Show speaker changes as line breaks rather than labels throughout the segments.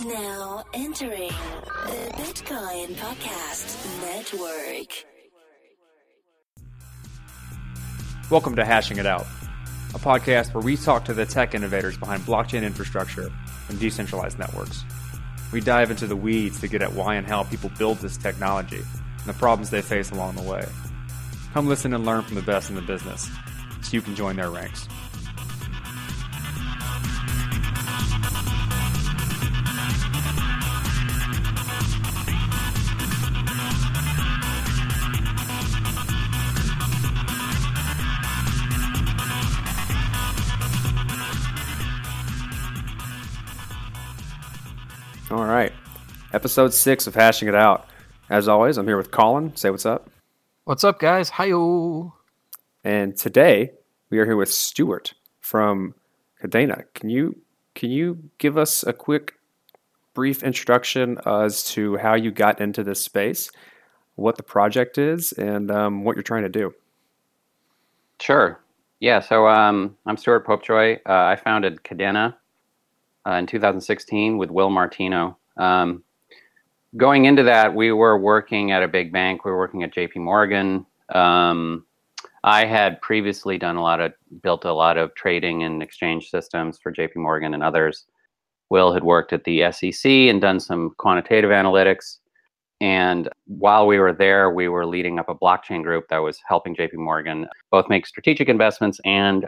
Now entering the Bitcoin Podcast Network.
Welcome to Hashing It Out, a podcast where we talk to the tech innovators behind blockchain infrastructure and decentralized networks. We dive into the weeds to get at why and how people build this technology and the problems they face along the way. Come listen and learn from the best in the business so you can join their ranks. Episode six of Hashing It Out. As always, I'm here with Colin. Say what's up.
What's up, guys? Hi-yo.
And today we are here with Stuart from Kadena. Can you can you give us a quick, brief introduction as to how you got into this space, what the project is, and um, what you're trying to do?
Sure. Yeah. So um, I'm Stuart Popejoy. Uh, I founded Kadena uh, in 2016 with Will Martino. Um, going into that, we were working at a big bank. We were working at J.P. Morgan. Um, I had previously done a lot of built a lot of trading and exchange systems for J.P. Morgan and others. Will had worked at the SEC and done some quantitative analytics. And while we were there, we were leading up a blockchain group that was helping JP Morgan both make strategic investments and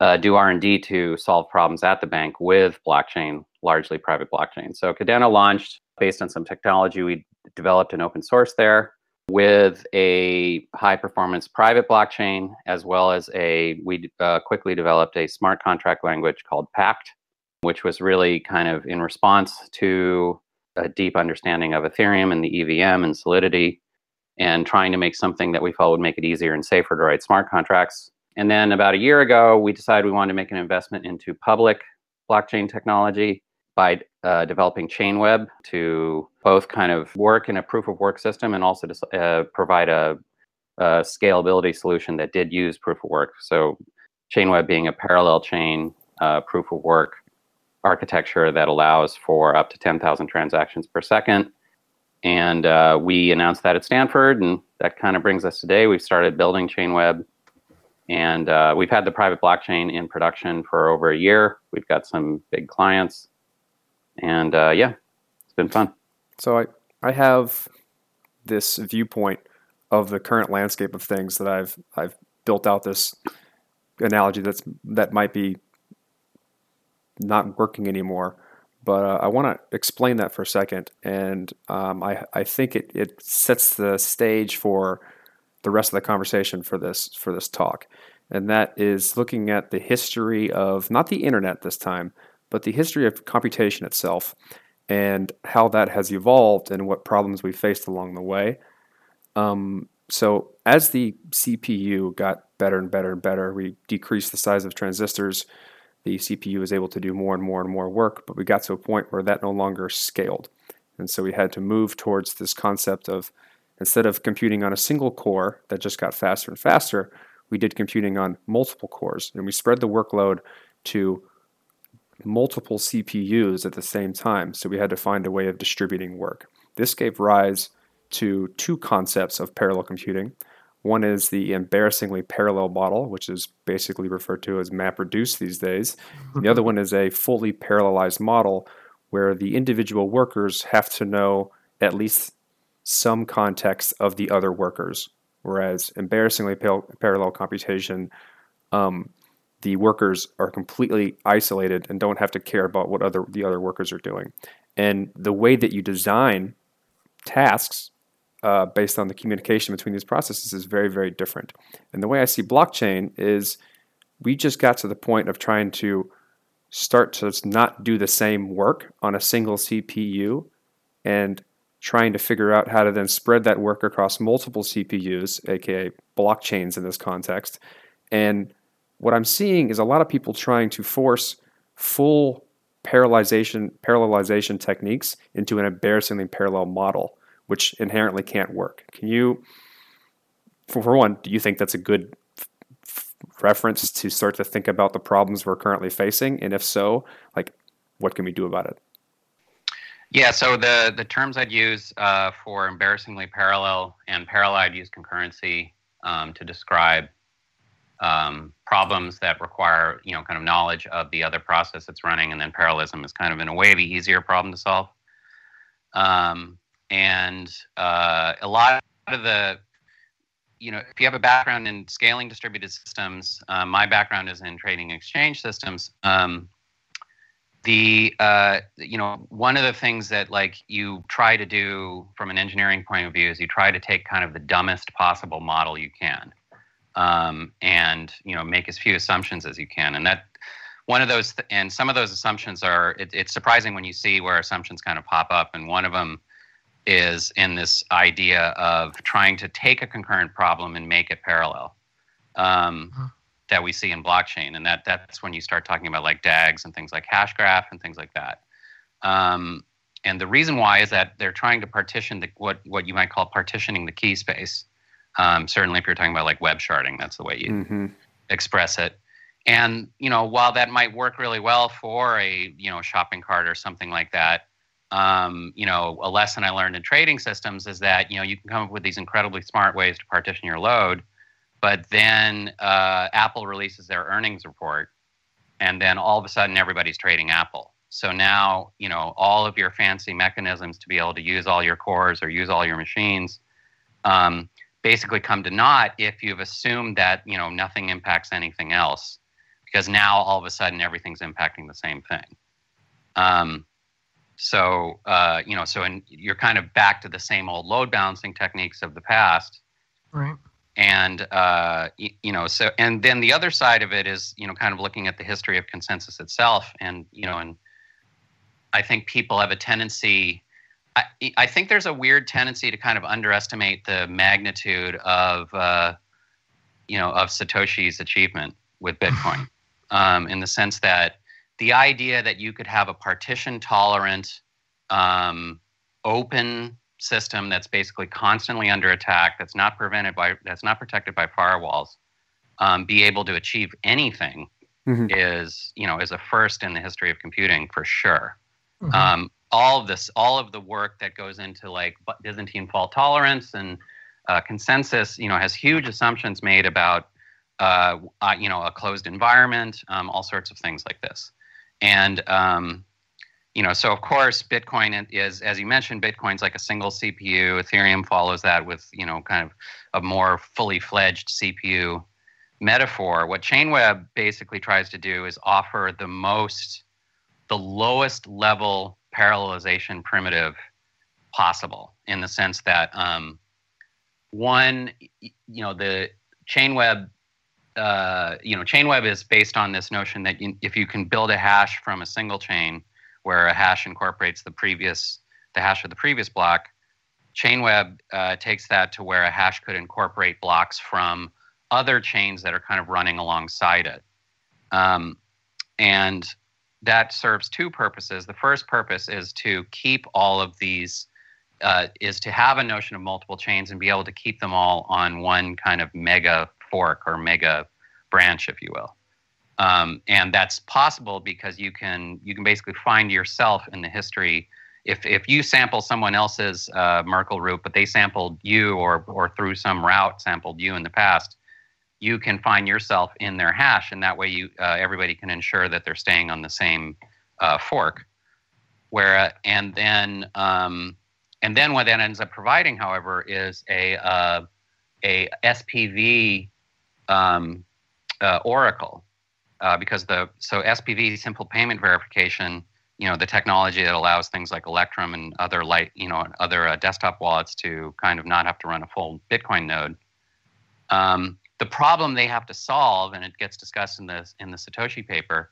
uh, do R&D to solve problems at the bank with blockchain, largely private blockchain. So Kadena launched based on some technology we developed an open source there with a high performance private blockchain as well as a we uh, quickly developed a smart contract language called Pact, which was really kind of in response to a deep understanding of Ethereum and the EVM and Solidity and trying to make something that we felt would make it easier and safer to write smart contracts. And then about a year ago, we decided we wanted to make an investment into public blockchain technology by uh, developing Chainweb to both kind of work in a proof of work system and also to uh, provide a, a, scalability solution that did use proof of work. So, Chainweb being a parallel chain uh, proof of work architecture that allows for up to 10,000 transactions per second. And uh, we announced that at Stanford, and that kind of brings us today. We've started building Chainweb and uh, we've had the private blockchain in production for over a year. We've got some big clients. And uh, yeah, it's been fun.
So I, I have this viewpoint of the current landscape of things that I've I've built out this analogy that's that might be not working anymore. But uh, I want to explain that for a second, and um, I I think it, it sets the stage for the rest of the conversation for this for this talk, and that is looking at the history of not the internet this time, but the history of computation itself, and how that has evolved and what problems we faced along the way. Um, so as the CPU got better and better and better, we decreased the size of transistors. The CPU was able to do more and more and more work, but we got to a point where that no longer scaled. And so we had to move towards this concept of Instead of computing on a single core that just got faster and faster, we did computing on multiple cores and we spread the workload to multiple CPUs at the same time. So we had to find a way of distributing work. This gave rise to two concepts of parallel computing. One is the embarrassingly parallel model, which is basically referred to as MapReduce these days. the other one is a fully parallelized model where the individual workers have to know at least some context of the other workers. Whereas embarrassingly parallel computation, um, the workers are completely isolated and don't have to care about what other the other workers are doing. And the way that you design tasks uh, based on the communication between these processes is very, very different. And the way I see blockchain is we just got to the point of trying to start to not do the same work on a single CPU and trying to figure out how to then spread that work across multiple CPUs, aka blockchains in this context. And what I'm seeing is a lot of people trying to force full parallelization parallelization techniques into an embarrassingly parallel model, which inherently can't work. Can you, for, for one, do you think that's a good f- reference to start to think about the problems we're currently facing? And if so, like, what can we do about it?
Yeah, so the, the terms I'd use uh, for embarrassingly parallel and parallel, I'd use concurrency um, to describe um, problems that require, you know, kind of knowledge of the other process that's running, and then parallelism is kind of in a way the easier problem to solve. Um, and uh, a lot of the, you know, if you have a background in scaling distributed systems, uh, my background is in trading exchange systems. Um, the uh, you know one of the things that like you try to do from an engineering point of view is you try to take kind of the dumbest possible model you can um, and you know make as few assumptions as you can. And that one of those th- and some of those assumptions are it, it's surprising when you see where assumptions kind of pop up. And one of them is in this idea of trying to take a concurrent problem and make it parallel um, uh-huh. that we see in blockchain. And that that's when you start talking about like dags and things like hashgraph and things like that. Um, and the reason why is that they're trying to partition the, what what you might call partitioning the key space um, certainly, if you're talking about like web sharding, that's the way you mm-hmm. express it. And you know, while that might work really well for a you know shopping cart or something like that, um, you know, a lesson I learned in trading systems is that you know you can come up with these incredibly smart ways to partition your load, but then uh, Apple releases their earnings report, and then all of a sudden everybody's trading Apple. So now you know all of your fancy mechanisms to be able to use all your cores or use all your machines. Um, basically come to naught if you've assumed that you know nothing impacts anything else because now all of a sudden everything's impacting the same thing. Um, so uh, you know so in, you're kind of back to the same old load balancing techniques of the past.
Right.
And uh, you, you know so and then the other side of it is you know kind of looking at the history of consensus itself and you know and i think people have a tendency I, I think there's a weird tendency to kind of underestimate the magnitude of uh, you know of Satoshi's achievement with Bitcoin, um, in the sense that the idea that you could have a partition tolerant, um, open system that's basically constantly under attack, that's not prevented by, that's not protected by firewalls, um, be able to achieve anything mm-hmm. is you know is a first in the history of computing for sure. Mm-hmm. Um, all of this, all of the work that goes into like Byzantine fault tolerance and uh, consensus, you know, has huge assumptions made about, uh, uh, you know, a closed environment, um, all sorts of things like this. And, um, you know, so of course, Bitcoin is, as you mentioned, Bitcoin's like a single CPU. Ethereum follows that with, you know, kind of a more fully fledged CPU metaphor. What Chainweb basically tries to do is offer the most, the lowest level parallelization primitive possible in the sense that um, one, you know, the Chainweb, uh, you know, Chainweb is based on this notion that you, if you can build a hash from a single chain where a hash incorporates the previous, the hash of the previous block, Chainweb uh, takes that to where a hash could incorporate blocks from other chains that are kind of running alongside it. Um, and that serves two purposes. The first purpose is to keep all of these, uh, is to have a notion of multiple chains and be able to keep them all on one kind of mega fork or mega branch, if you will. Um, and that's possible because you can you can basically find yourself in the history. If if you sample someone else's uh, Merkle root, but they sampled you or or through some route sampled you in the past, you can find yourself in their hash, and that way you uh, everybody can ensure that they're staying on the same uh, fork. Where uh, and then um, and then what that ends up providing, however, is a uh, a SPV um, uh, oracle uh, because the so SPV simple payment verification. You know the technology that allows things like Electrum and other light, you know, other desktop wallets to kind of not have to run a full Bitcoin node. Um, the problem they have to solve, and it gets discussed in the in the Satoshi paper,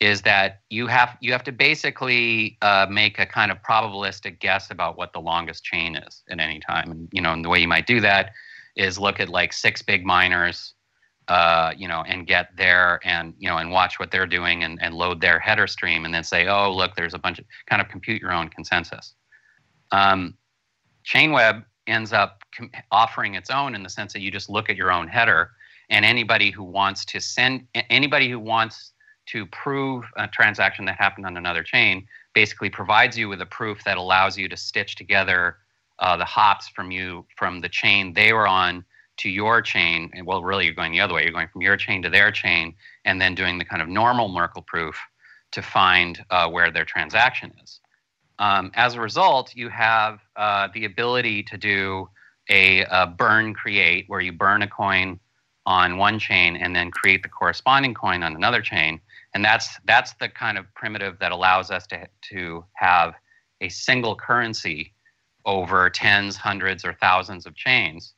is that you have you have to basically uh, make a kind of probabilistic guess about what the longest chain is at any time. And you know, and the way you might do that is look at like six big miners, uh, you know, and get there and you know and watch what they're doing and, and load their header stream, and then say, oh look, there's a bunch of kind of compute your own consensus. Um, Chainweb ends up offering its own in the sense that you just look at your own header and anybody who wants to send anybody who wants to prove a transaction that happened on another chain basically provides you with a proof that allows you to stitch together uh, the hops from you from the chain they were on to your chain. And well, really, you're going the other way. You're going from your chain to their chain, and then doing the kind of normal Merkle proof to find uh, where their transaction is. Um, as a result, you have uh, the ability to do a, a, burn create, where you burn a coin on one chain and then create the corresponding coin on another chain. And that's that's the kind of primitive that allows us to to have a single currency over tens, hundreds, or thousands of chains.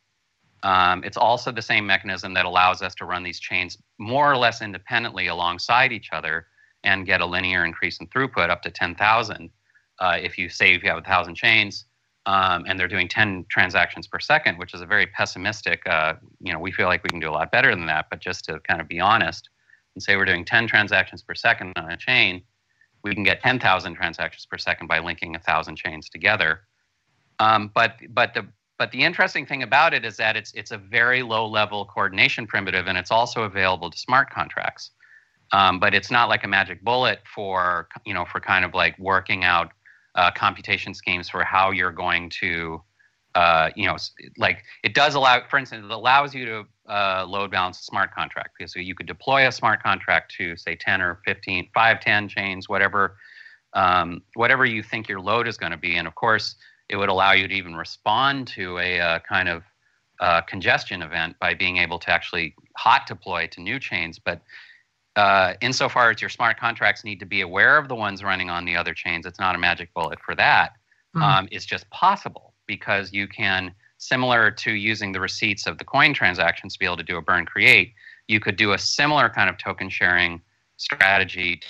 Um, it's also the same mechanism that allows us to run these chains more or less independently alongside each other and get a linear increase in throughput up to 10,000. Uh, if you say if you have a thousand chains um, and they're doing 10 transactions per second, which is a very pessimistic, uh, you know, we feel like we can do a lot better than that. But just to kind of be honest and say we're doing 10 transactions per second on a chain, we can get 10,000 transactions per second by linking a thousand chains together. Um, but but the but the interesting thing about it is that it's it's a very low level coordination primitive, and it's also available to smart contracts. Um, but it's not like a magic bullet for you know for kind of like working out uh, computation schemes for how you're going to uh, you know like it does allow for instance it allows you to uh, load balance a smart contract because so you could deploy a smart contract to say 10 or 15 5 10 chains whatever um, whatever you think your load is going to be and of course it would allow you to even respond to a uh, kind of uh, congestion event by being able to actually hot deploy to new chains. But uh, insofar as your smart contracts need to be aware of the ones running on the other chains, it's not a magic bullet for that. Mm-hmm. Um, it's just possible because you can, similar to using the receipts of the coin transactions to be able to do a burn create, you could do a similar kind of token sharing strategy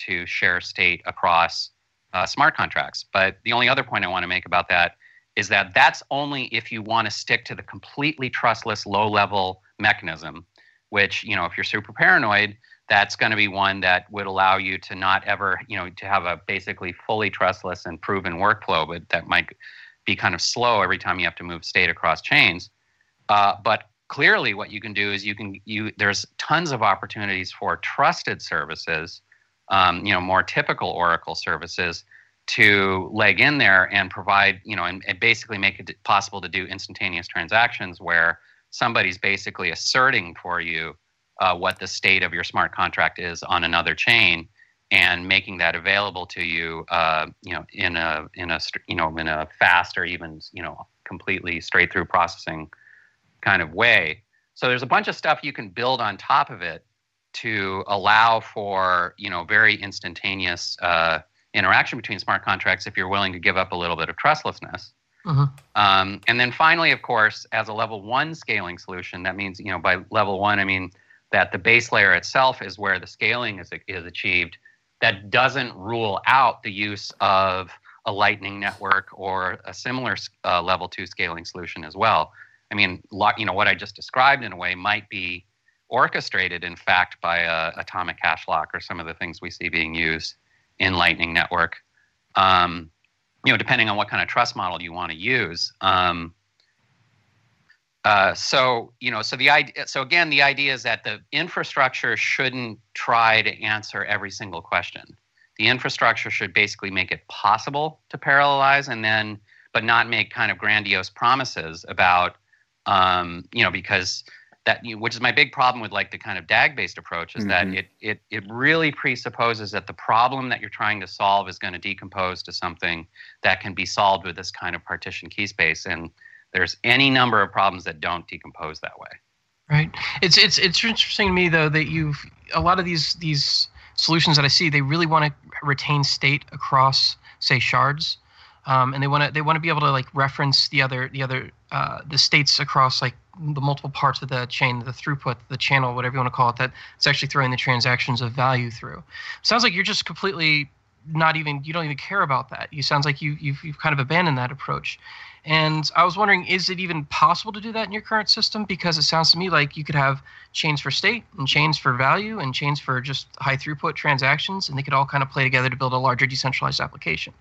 to share state across uh, smart contracts. But the only other point I want to make about that is that that's only if you want to stick to the completely trustless low level mechanism, which, you know, if you're super paranoid, that's going to be one that would allow you to not ever, you know, to have a basically fully trustless and proven workflow, but that might be kind of slow every time you have to move state across chains. Uh, but clearly, what you can do is you can you there's tons of opportunities for trusted services um, you know, more typical Oracle services to leg in there and provide, you know, and, and basically make it possible to do instantaneous transactions where somebody's basically asserting for you uh, what the state of your smart contract is on another chain and making that available to you, uh, you know, in a in a you know in a fast or even you know completely straight through processing kind of way. So there's a bunch of stuff you can build on top of it to allow for you know very instantaneous uh, interaction between smart contracts if you're willing to give up a little bit of trustlessness. Uh-huh. Um, and then finally, of course, as a level one scaling solution, that means you know by level one I mean that the base layer itself is where the scaling is is achieved. That doesn't rule out the use of a Lightning network or a similar uh, level two scaling solution as well. I mean, you know what I just described in a way might be orchestrated, in fact, by uh, atomic hash lock or some of the things we see being used in Lightning Network. Um, you know, depending on what kind of trust model you want to use. Um, uh, so you know, so the idea. So again, the idea is that the infrastructure shouldn't try to answer every single question. The infrastructure should basically make it possible to parallelize, and then, but not make kind of grandiose promises about, um, you know, because that you which is my big problem with like the kind of DAG based approach is mm-hmm. that it, it it really presupposes that the problem that you're trying to solve is going to decompose to something that can be solved with this kind of partition key space and there's any number of problems that don't decompose that way
right it's it's it's interesting to me though that you've a lot of these these solutions that i see they really want to retain state across say shards um, and they want to they want to be able to like reference the other the other uh, the states across like the multiple parts of the chain, the throughput, the channel, whatever you want to call it, that it's actually throwing the transactions of value through. Sounds like you're just completely not even you don't even care about that. You sounds like you you've you've kind of abandoned that approach. And I was wondering, is it even possible to do that in your current system? Because it sounds to me like you could have chains for state and chains for value and chains for just high throughput transactions, and they could all kind of play together to build a larger decentralized application.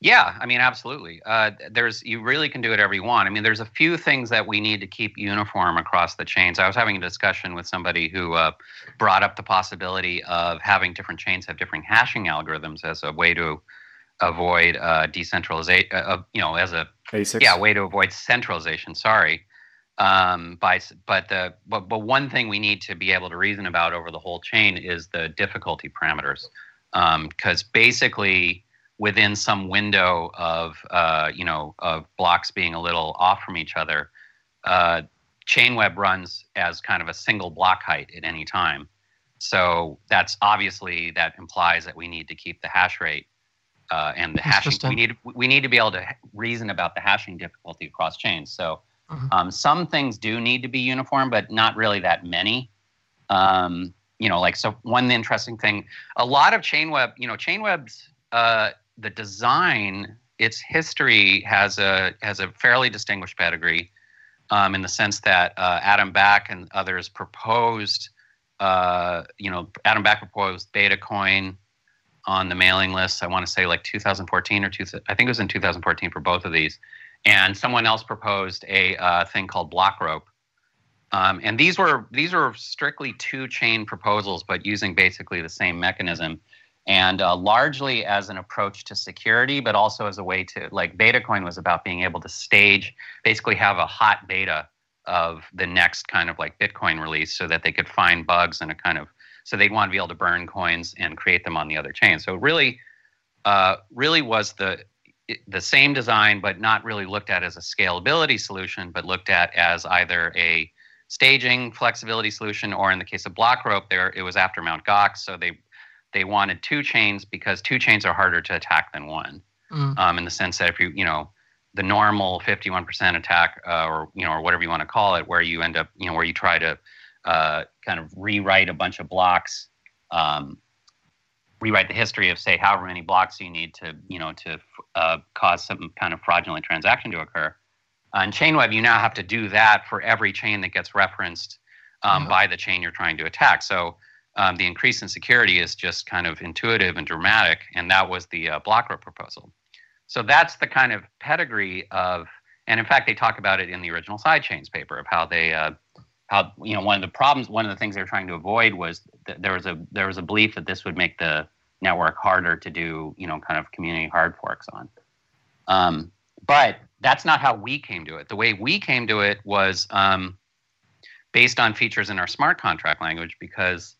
Yeah, I mean, absolutely. Uh, there's you really can do whatever you want. I mean, there's a few things that we need to keep uniform across the chains. I was having a discussion with somebody who uh, brought up the possibility of having different chains have different hashing algorithms as a way to avoid uh, decentralization. Uh, you know, as a
ASICs.
yeah way to avoid centralization. Sorry. Um, by but the but, but one thing we need to be able to reason about over the whole chain is the difficulty parameters, because um, basically within some window of uh, you know of blocks being a little off from each other, uh, ChainWeb runs as kind of a single block height at any time. So that's obviously that implies that we need to keep the hash rate uh, and the hashing. We need we need to be able to reason about the hashing difficulty across chains. So mm-hmm. um, some things do need to be uniform, but not really that many. Um, you know, like so one interesting thing, a lot of ChainWeb, you know, ChainWeb's uh, the design, its history has a has a fairly distinguished pedigree, um, in the sense that uh, Adam Back and others proposed, uh, you know, Adam Back proposed Betacoin on the mailing list. I want to say like 2014 or two, I think it was in 2014 for both of these, and someone else proposed a uh, thing called Blockrope. Um, and these were these were strictly two chain proposals, but using basically the same mechanism and uh, largely as an approach to security, but also as a way to like Betacoin was about being able to stage, basically have a hot beta of the next kind of like Bitcoin release, so that they could find bugs and a kind of so they'd want to be able to burn coins and create them on the other chain. So really, uh, really was the the same design, but not really looked at as a scalability solution, but looked at as either a staging flexibility solution, or in the case of Blockrope, there it was after Mt. Gox, so they they wanted two chains because two chains are harder to attack than one. Mm. Um, in the sense that if you, you know, the normal 51% attack, uh, or you know, or whatever you want to call it, where you end up, you know, where you try to uh, kind of rewrite a bunch of blocks, um, rewrite the history of say however many blocks you need to, you know, to uh, cause some kind of fraudulent transaction to occur. On ChainWeb, you now have to do that for every chain that gets referenced um, yeah. by the chain you're trying to attack. So um, the increase in security is just kind of intuitive and dramatic, and that was the uh, Blockrope proposal. So that's the kind of pedigree of, and in fact, they talk about it in the original sidechains paper of how they, uh, how you know, one of the problems, one of the things they were trying to avoid was that there was a there was a belief that this would make the network harder to do, you know, kind of community hard forks on. Um, but that's not how we came to it. The way we came to it was um, based on features in our smart contract language because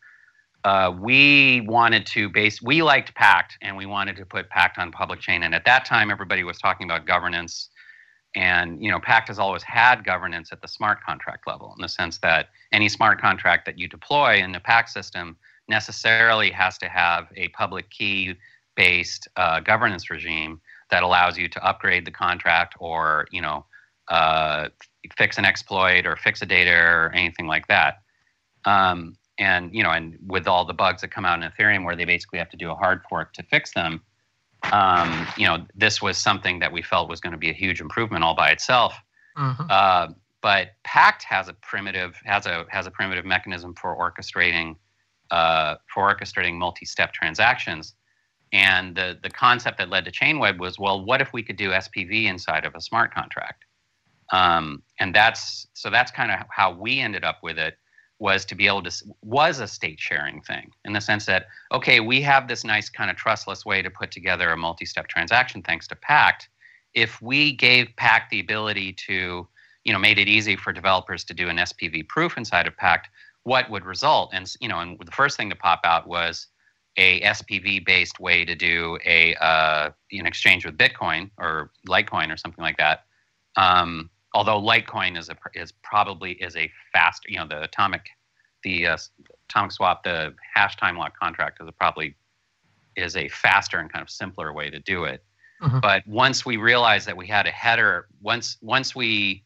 uh, we wanted to base we liked pact and we wanted to put pact on public chain. And at that time everybody was talking about governance. And you know pact has always had governance at the smart contract level in the sense that any smart contract that you deploy in the pact system necessarily has to have a public key based uh, governance regime that allows you to upgrade the contract or you know uh, fix an exploit or fix a data or anything like that. Um, and you know, and with all the bugs that come out in Ethereum, where they basically have to do a hard fork to fix them, um, you know, this was something that we felt was going to be a huge improvement all by itself. Mm-hmm. Uh, but Pact has a primitive has a has a primitive mechanism for orchestrating uh, for orchestrating multi-step transactions. And the the concept that led to ChainWeb was, well, what if we could do SPV inside of a smart contract? Um, and that's so that's kind of how we ended up with it was to be able to was a state sharing thing in the sense that okay we have this nice kind of trustless way to put together a multi-step transaction thanks to pact. If we gave pact the ability to you know made it easy for developers to do an spv proof inside of pact what would result? And you know and the first thing to pop out was a spv based way to do a uh, an exchange with bitcoin or litecoin or something like that. Um, although Litecoin is a is probably is a faster, you know, the atomic the uh, atomic swap, the hash time lock contract is a probably is a faster and kind of simpler way to do it. Mm-hmm. But once we realized that we had a header, once once we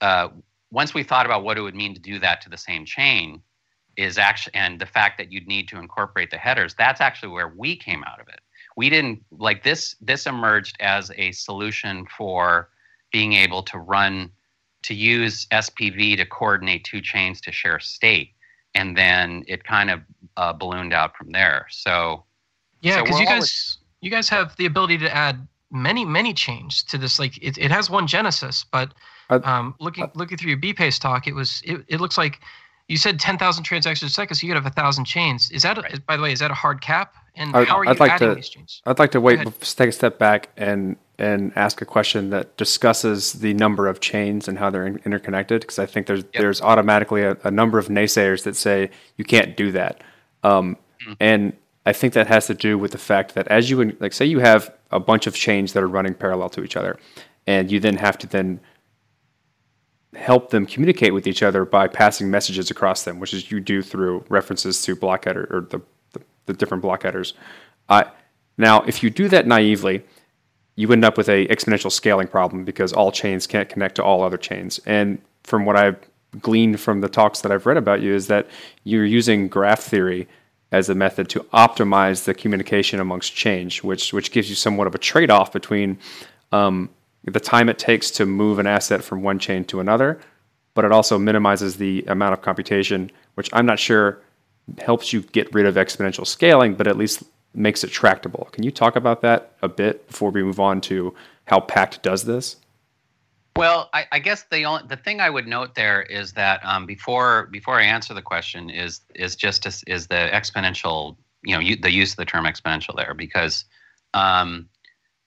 uh, once we thought about what it would mean to do that to the same chain, is actually and the fact that you'd need to incorporate the headers, that's actually where we came out of it. We didn't like this. This emerged as a solution for being able to run to use SPV to coordinate two chains to share state, and then it kind of uh, ballooned out from there. So
yeah, because so you guys always... you guys have the ability to add many many chains to this. Like it, it has one genesis, but
Uh,
um, looking looking through your BPASE talk, it was it, it looks like you said ten thousand transactions a second, so you could have a thousand chains. Is that a,
Right.
by the way? Is that a hard cap? And
I-
how are you
I'd like
adding
to-
these chains?
I'd like to wait, take a step back and and ask a question that discusses the number of chains and how they're in- interconnected. Because I think there's there's automatically a, a number of naysayers that say you can't do that, um, and I think that has to do with the fact that as you in- like say you have a bunch of chains that are running parallel to each other, and you then have to then help them communicate with each other by passing messages across them, which is you do through references to block header or the, the, the different block headers. Uh, now, if you do that naively, you end up with a exponential scaling problem because all chains can't connect to all other chains. And from what I've gleaned from the talks that I've read about you is that you're using graph theory as a method to optimize the communication amongst change, which which gives you somewhat of a trade-off between um, the time it takes to move an asset from one chain to another, but it also minimizes the amount of computation, which I'm not sure helps you get rid of exponential scaling, but at least makes it tractable. Can you talk about that a bit before we move on to how Pact does this?
Well, I, I guess the only the thing I would note there is that um, before before I answer the question is is just as, is the exponential you know you, the use of the term exponential there because um,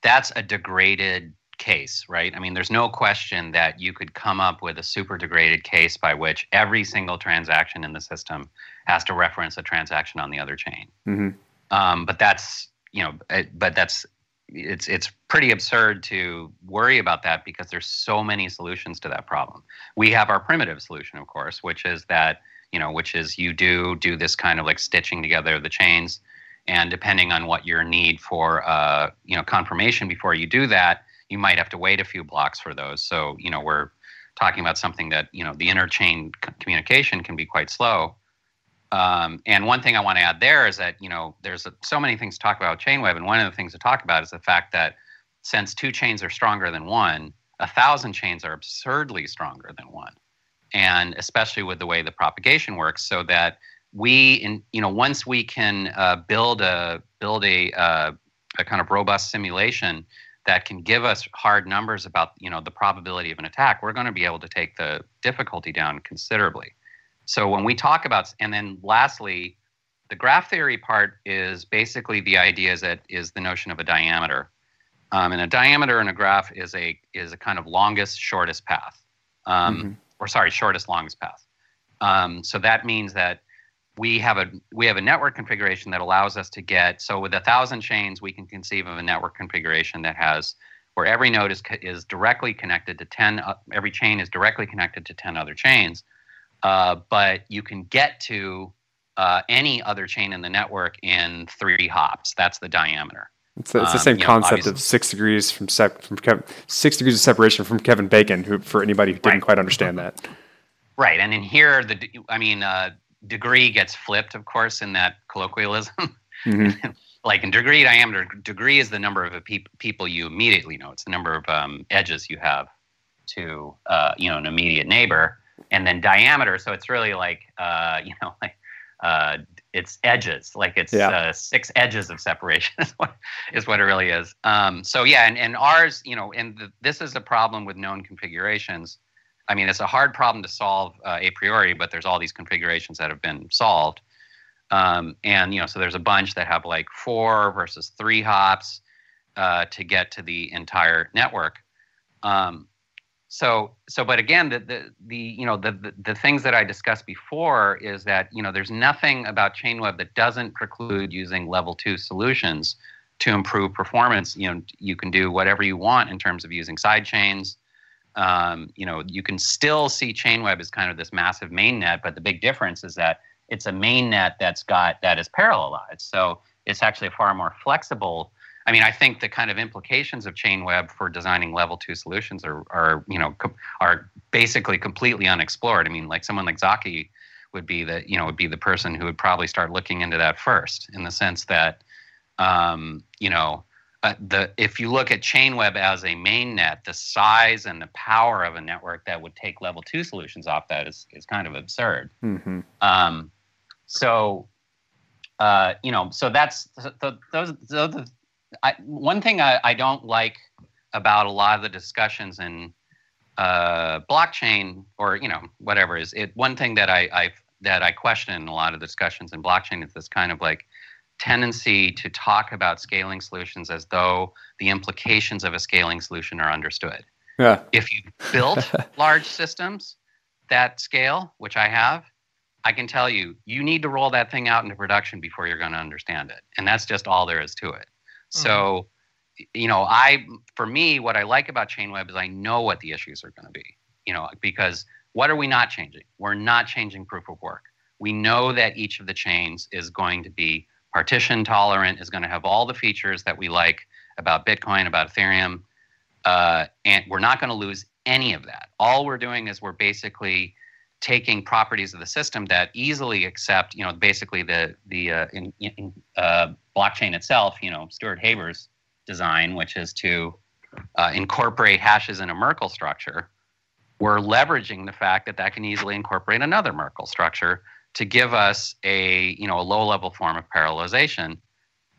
that's a degraded case, right? I mean, there's no question that you could come up with a super degraded case by which every single transaction in the system has to reference a transaction on the other chain.
hmm
Um, but that's you know, it, but that's it's it's pretty absurd to worry about that because there's so many solutions to that problem. We have our primitive solution, of course, which is that you know, which is you do do this kind of like stitching together the chains, and depending on what your need for uh, you know confirmation before you do that, you might have to wait a few blocks for those. So you know, we're talking about something that you know the interchain communication can be quite slow. Um, and one thing I want to add there is that you know there's a, so many things to talk about ChainWeb, and one of the things to talk about is the fact that since two chains are stronger than one, a thousand chains are absurdly stronger than one, and especially with the way the propagation works, so that we, in you know, once we can uh, build a build a uh, a kind of robust simulation that can give us hard numbers about you know the probability of an attack, we're going to be able to take the difficulty down considerably. So when we talk about, and then lastly, the graph theory part is basically the idea is that is the notion of a diameter, um, and a diameter in a graph is a is a kind of longest shortest path, um,
Mhm.
or sorry, shortest longest path. Um, so that means that we have a we have a network configuration that allows us to get so with a thousand chains we can conceive of a network configuration that has where every node is is directly connected to 10 uh, every chain is directly connected to 10 other chains uh, but you can get to uh, any other chain in the network in three hops that's the diameter
It's the, it's the
Um,
same
know,
concept
obviously-
of six degrees from sep- from Kev- six degrees of separation from Kevin Bacon. Who, for anybody who didn't
Right.
quite understand that,
right and in here the i mean uh, degree gets flipped of course in that colloquialism
Mhm.
like in degree diameter, degree is the number of peop people you immediately know. It's the number of um, edges you have to uh, you know an immediate neighbor, and then diameter. So it's really like uh, you know like uh, it's edges, like it's
Yeah.
uh, six edges of separation is what is what it really is. Um, so yeah, and, and ours, you know, and the, this is a problem with known configurations. I mean, it's a hard problem to solve uh, a priori, but there's all these configurations that have been solved. Um, and you know, so there's a bunch that have like four versus three hops uh, to get to the entire network. Um, so, so, but again, the the, the you know the, the things that I discussed before is that you know there's nothing about ChainWeb that doesn't preclude using level two solutions to improve performance. You know, you can do whatever you want in terms of using side chains. Um, you know, you can still see ChainWeb as kind of this massive main net, but the big difference is that it's a main net that's got that is parallelized. So it's actually far more flexible. I mean, I think the kind of implications of ChainWeb for designing level two solutions are, are you know, com- are basically completely unexplored. I mean, like someone like Zaki would be the, you know, would be the person who would probably start looking into that first, in the sense that, um, you know, uh, the if you look at ChainWeb as a main net, the size and the power of a network that would take level two solutions off that is is kind of absurd.
Mhm.
Um, so, uh, you know, so that's those, those I, one thing I, I don't like about a lot of the discussions in uh, blockchain or you know whatever is it one thing that I, I that I question in a lot of the discussions in blockchain is this kind of like tendency to talk about scaling solutions as though the implications of a scaling solution are understood.
Yeah.
If you built large systems that scale, which I have, I can tell you, you need to roll that thing out into production before you're going to understand it. And that's just all there is to it. Mm-hmm. So, you know, I, for me, what I like about Chainweb is I know what the issues are going to be, you know, because what are we not changing? We're not changing proof of work. We know that each of the chains is going to be partition tolerant, is going to have all the features that we like about Bitcoin, about Ethereum. Uh, and we're not going to lose any of that. All we're doing is we're basically taking properties of the system that easily accept, you know, basically the the uh, in, in, uh, blockchain itself, you know, Stuart Haber's design, which is to uh, incorporate hashes in a Merkle structure. We're leveraging the fact that that can easily incorporate another Merkle structure to give us a you know a low level form of parallelization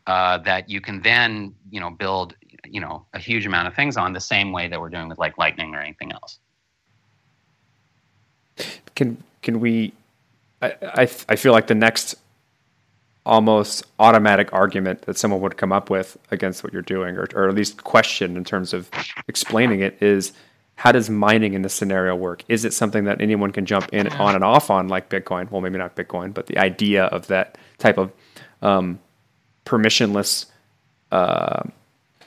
uh, that you can then you know build you know a huge amount of things on the same way that we're doing with like lightning or anything else
can can we I, I, I feel like the next almost automatic argument that someone would come up with against what you're doing or, or at least question in terms of explaining it is how does mining in this scenario work? Is it something that anyone can jump in on and off on, like Bitcoin? Well, maybe not Bitcoin, but the idea of that type of um, permissionless uh,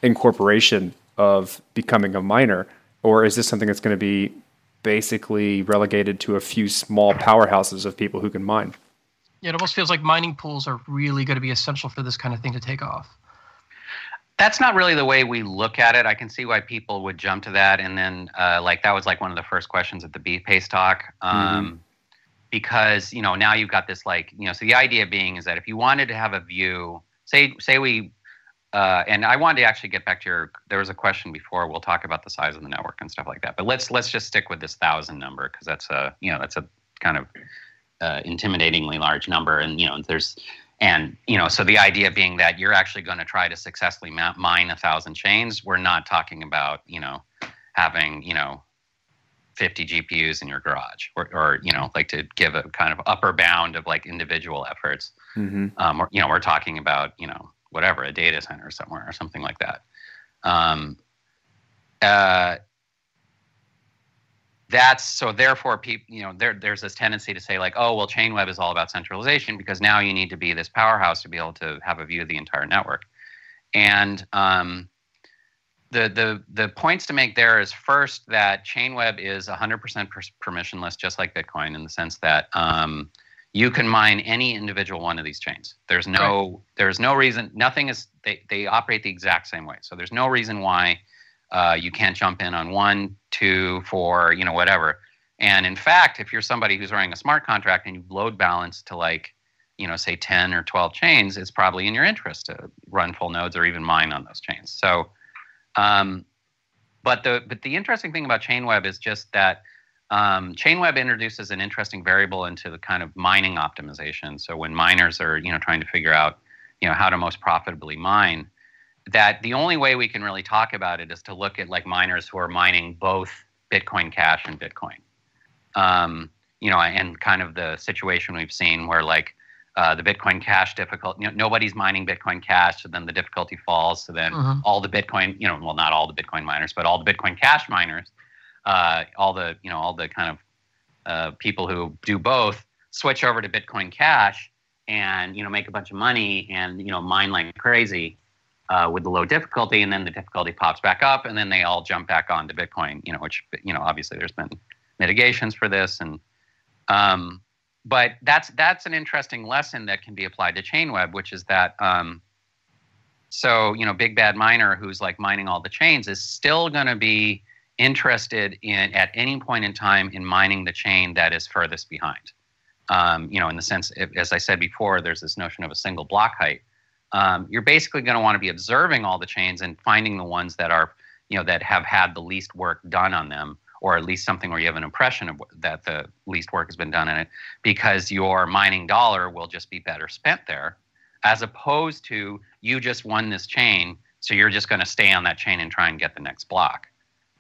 incorporation of becoming a miner, or is this something that's going to be basically relegated to a few small powerhouses of people who can mine?
Yeah, it almost feels like mining pools are really going to be essential for this kind of thing to take off
that's not really the way we look at it. I can see why people would jump to that, and then uh, like that was like one of the first questions at the BPASE talk, um, mm-hmm. because you know now you've got this like you know so the idea being is that if you wanted to have a view, say say we, uh, and I wanted to actually get back to your there was a question before. We'll talk about the size of the network and stuff like that, but let's let's just stick with this thousand number because that's a you know that's a kind of uh, intimidatingly large number, and you know there's and you know so the idea being that you're actually going to try to successfully mine a thousand chains we're not talking about you know having you know 50 gpus in your garage or, or you know like to give a kind of upper bound of like individual efforts mm-hmm. um, or, you know we're talking about you know whatever a data center somewhere or something like that um, uh, that's so therefore people you know there, there's this tendency to say like oh well chainweb is all about centralization because now you need to be this powerhouse to be able to have a view of the entire network. And um, the, the, the points to make there is first that chainweb is 100% permissionless just like bitcoin in the sense that um, you can mine any individual one of these chains. There's no right. there's no reason nothing is they, they operate the exact same way. So there's no reason why uh, you can't jump in on one, two, four, you know, whatever. And in fact, if you're somebody who's running a smart contract and you load balance to like, you know, say 10 or 12 chains, it's probably in your interest to run full nodes or even mine on those chains. So, um, but the but the interesting thing about Chainweb is just that um, Chainweb introduces an interesting variable into the kind of mining optimization. So when miners are you know trying to figure out you know how to most profitably mine, that the only way we can really talk about it is to look at like miners who are mining both Bitcoin Cash and Bitcoin. Um, you know, and kind of the situation we've seen where like uh, the Bitcoin Cash difficulty, you know, nobody's mining Bitcoin Cash, so then the difficulty falls. So then mm-hmm. all the Bitcoin, you know, well, not all the Bitcoin miners, but all the Bitcoin Cash miners, uh, all the, you know, all the kind of uh, people who do both switch over to Bitcoin Cash and you know make a bunch of money and you know mine like crazy uh, with the low difficulty, and then the difficulty pops back up, and then they all jump back onto Bitcoin. You know, which you know obviously there's been mitigations for this, and um, but that's that's an interesting lesson that can be applied to Chainweb, which is that um, so you know Big Bad Miner, who's like mining all the chains, is still going to be interested in at any point in time in mining the chain that is furthest behind. Um, you know, in the sense, as I said before, there's this notion of a single block height um, you're basically going to want to be observing all the chains and finding the ones that are, you know, that have had the least work done on them, or at least something where you have an impression of that the least work has been done in it, because your mining dollar will just be better spent there, as opposed to you just won this chain, So you're just going to stay on that chain and try and get the next block.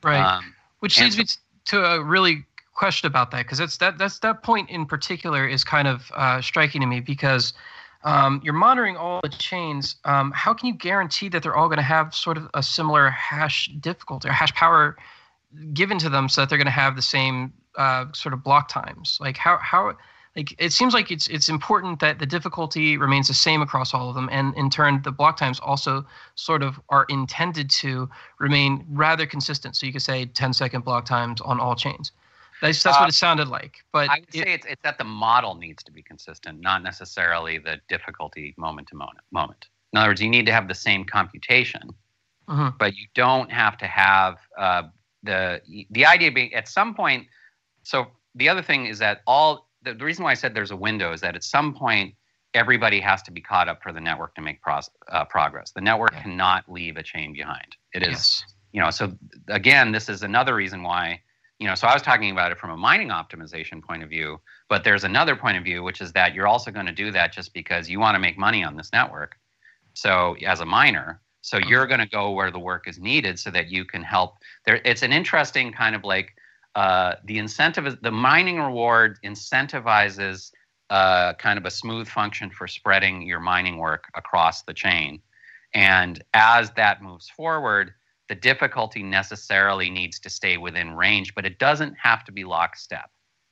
Right. Um, Which leads so, me to a really question about that because that's that that's that point in particular is kind of uh, striking to me because um, you're monitoring all the chains. Um, how can you guarantee that they're all going to have sort of a similar hash difficulty or hash power given to them so that they're going to have the same uh, sort of block times? Like how how like it seems like it's it's important that the difficulty remains the same across all of them, and in turn the block times also sort of are intended to remain rather consistent. So you could say 10 second block times on all chains. That's, that's uh, what it sounded like. But
I would it, say it's, it's that the model needs to be consistent, not necessarily the difficulty moment to moment. Moment. In other words, you need to have the same computation, mm-hmm. but you don't have to have uh, the the idea being at some point. So the other thing is that all the, the reason why I said there's a window is that at some point everybody has to be caught up for the network to make pros, uh, progress. The network yeah. cannot leave a chain behind. It is, yes. you know. So again, this is another reason why you know, so I was talking about it from a mining optimization point of view, but there's another point of view, which is that you're also going to do that just because you want to make money on this network. So as a miner, so mm-hmm. you're going to go where the work is needed so that you can help. There, it's an interesting kind of like uh, the incentive the mining reward incentivizes uh, kind of a smooth function for spreading your mining work across the chain, and as that moves forward, the difficulty necessarily needs to stay within range, but it doesn't have to be lockstep.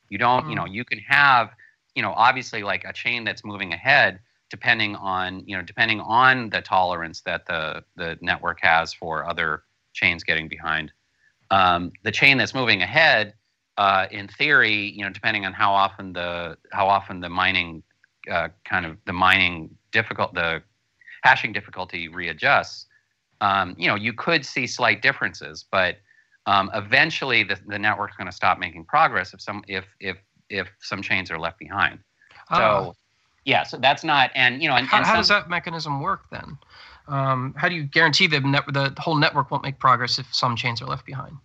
You don't, mm. you know, you can have, you know, obviously like a chain that's moving ahead depending on, you know, depending on the tolerance that the the network has for other chains getting behind. Um, the chain that's moving ahead, uh, in theory, you know, depending on how often the how often the mining uh, kind of the mining difficult the hashing difficulty readjusts, um, you know, you could see slight differences, but um, eventually the, the network's going to stop making progress if some if if if some chains are left behind. So, uh, yeah, so that's not and you know, and,
how,
and
how does that mechanism work then? Um, how do you guarantee the net, the whole network won't make progress if some chains are left behind?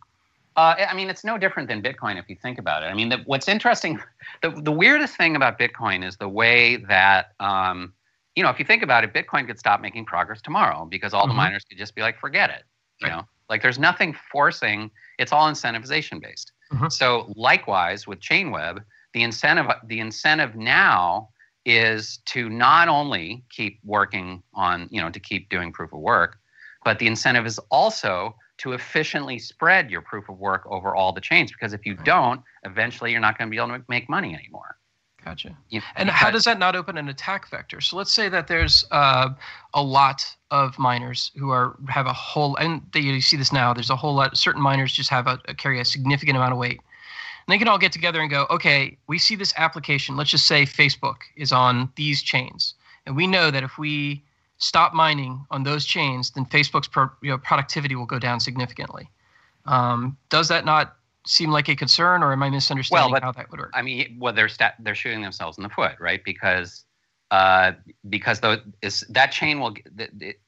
Uh, I mean, it's no different than Bitcoin if you think about it. I mean, the, what's interesting, the, the weirdest thing about Bitcoin is the way that um, you know, if you think about it, Bitcoin could stop making progress tomorrow because all mm-hmm. the miners could just be like, forget it. You right. know, like there's nothing forcing. It's all incentivization based. Mm-hmm. So likewise with Chainweb, the incentive the incentive now is to not only keep working on, you know, to keep doing proof of work, but the incentive is also to efficiently spread your proof of work over all the chains because if you don't, eventually you're not going to be able to make money anymore.
Gotcha. Yeah. And how does that not open an attack vector? So let's say that there's uh, a lot of miners who are have a whole, and they, you see this now. There's a whole lot. Certain miners just have a, carry a significant amount of weight. And they can all get together and go, okay, we see this application. Let's just say Facebook is on these chains, and we know that if we stop mining on those chains, then Facebook's pro, you know, productivity will go down significantly. Um, does that not seem like a concern, or am I misunderstanding well, but, how that would work?
I mean, well, they're sta- they're shooting themselves in the foot, right? Because uh, because the, is, that chain will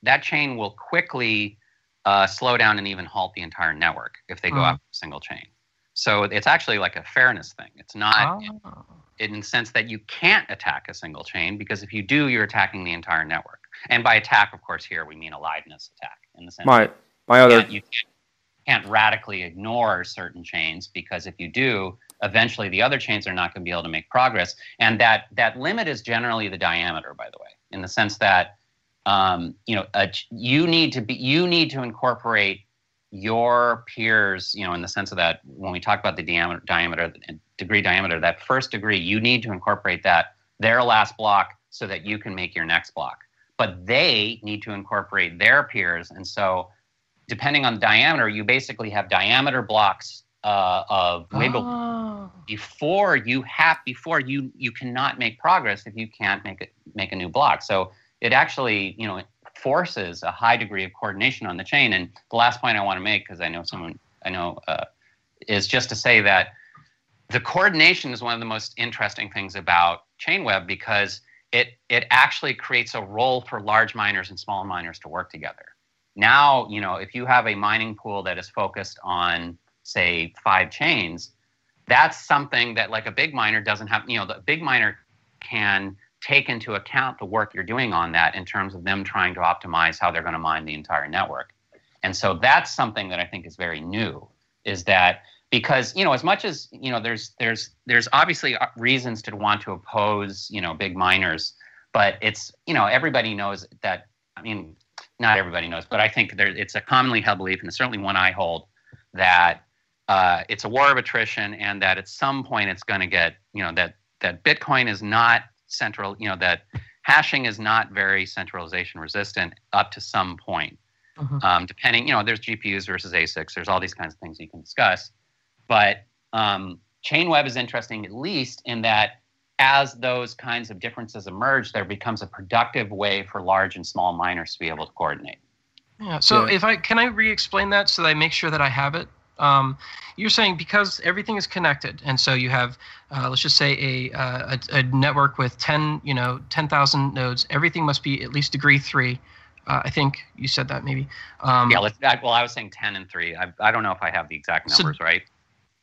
that chain will quickly uh, slow down and even halt the entire network if they go mm. after a single chain. So it's actually like a fairness thing. It's not oh. in, in the sense that you can't attack a single chain because if you do, you're attacking the entire network. And by attack, of course, here we mean a liveness attack in the sense.
My my other
you can't, can't radically ignore certain chains because if you do, eventually the other chains are not going to be able to make progress. And that that limit is generally the diameter, by the way, in the sense that um, you know a, you need to be you need to incorporate your peers, you know, in the sense of that when we talk about the diameter, diameter degree diameter, that first degree, you need to incorporate that their last block so that you can make your next block. But they need to incorporate their peers, and so depending on the diameter, you basically have diameter blocks uh, of wiggle oh. before you have before you you cannot make progress if you can't make it make a new block. So it actually you know forces a high degree of coordination on the chain. And the last point I want to make because I know someone I know uh, is just to say that the coordination is one of the most interesting things about Chainweb because it it actually creates a role for large miners and small miners to work together. Now, you know, if you have a mining pool that is focused on, say, five chains, that's something that like a big miner doesn't have. You know, the big miner can take into account the work you're doing on that in terms of them trying to optimize how they're going to mine the entire network. And so that's something that I think is very new is that because you know as much as you know there's there's there's obviously uh, reasons to want to oppose you know big miners but it's you know everybody knows that i mean not everybody knows but i think there it's a commonly held belief and it's certainly one i hold that uh, it's a war of attrition and that at some point it's going to get you know that that bitcoin is not central you know that hashing is not very centralization resistant up to some point mm-hmm. um, depending you know there's gpus versus asics there's all these kinds of things you can discuss but um, chain web is interesting at least in that as those kinds of differences emerge there becomes a productive way for large and small miners to be able to coordinate
yeah so yeah. if i can i re-explain that so that i make sure that i have it um, you're saying because everything is connected, and so you have, uh, let's just say a, uh, a, a network with ten, you know, ten thousand nodes. Everything must be at least degree three. Uh, I think you said that maybe.
Um, yeah, let's. I, well, I was saying ten and three. I, I don't know if I have the exact numbers so, right.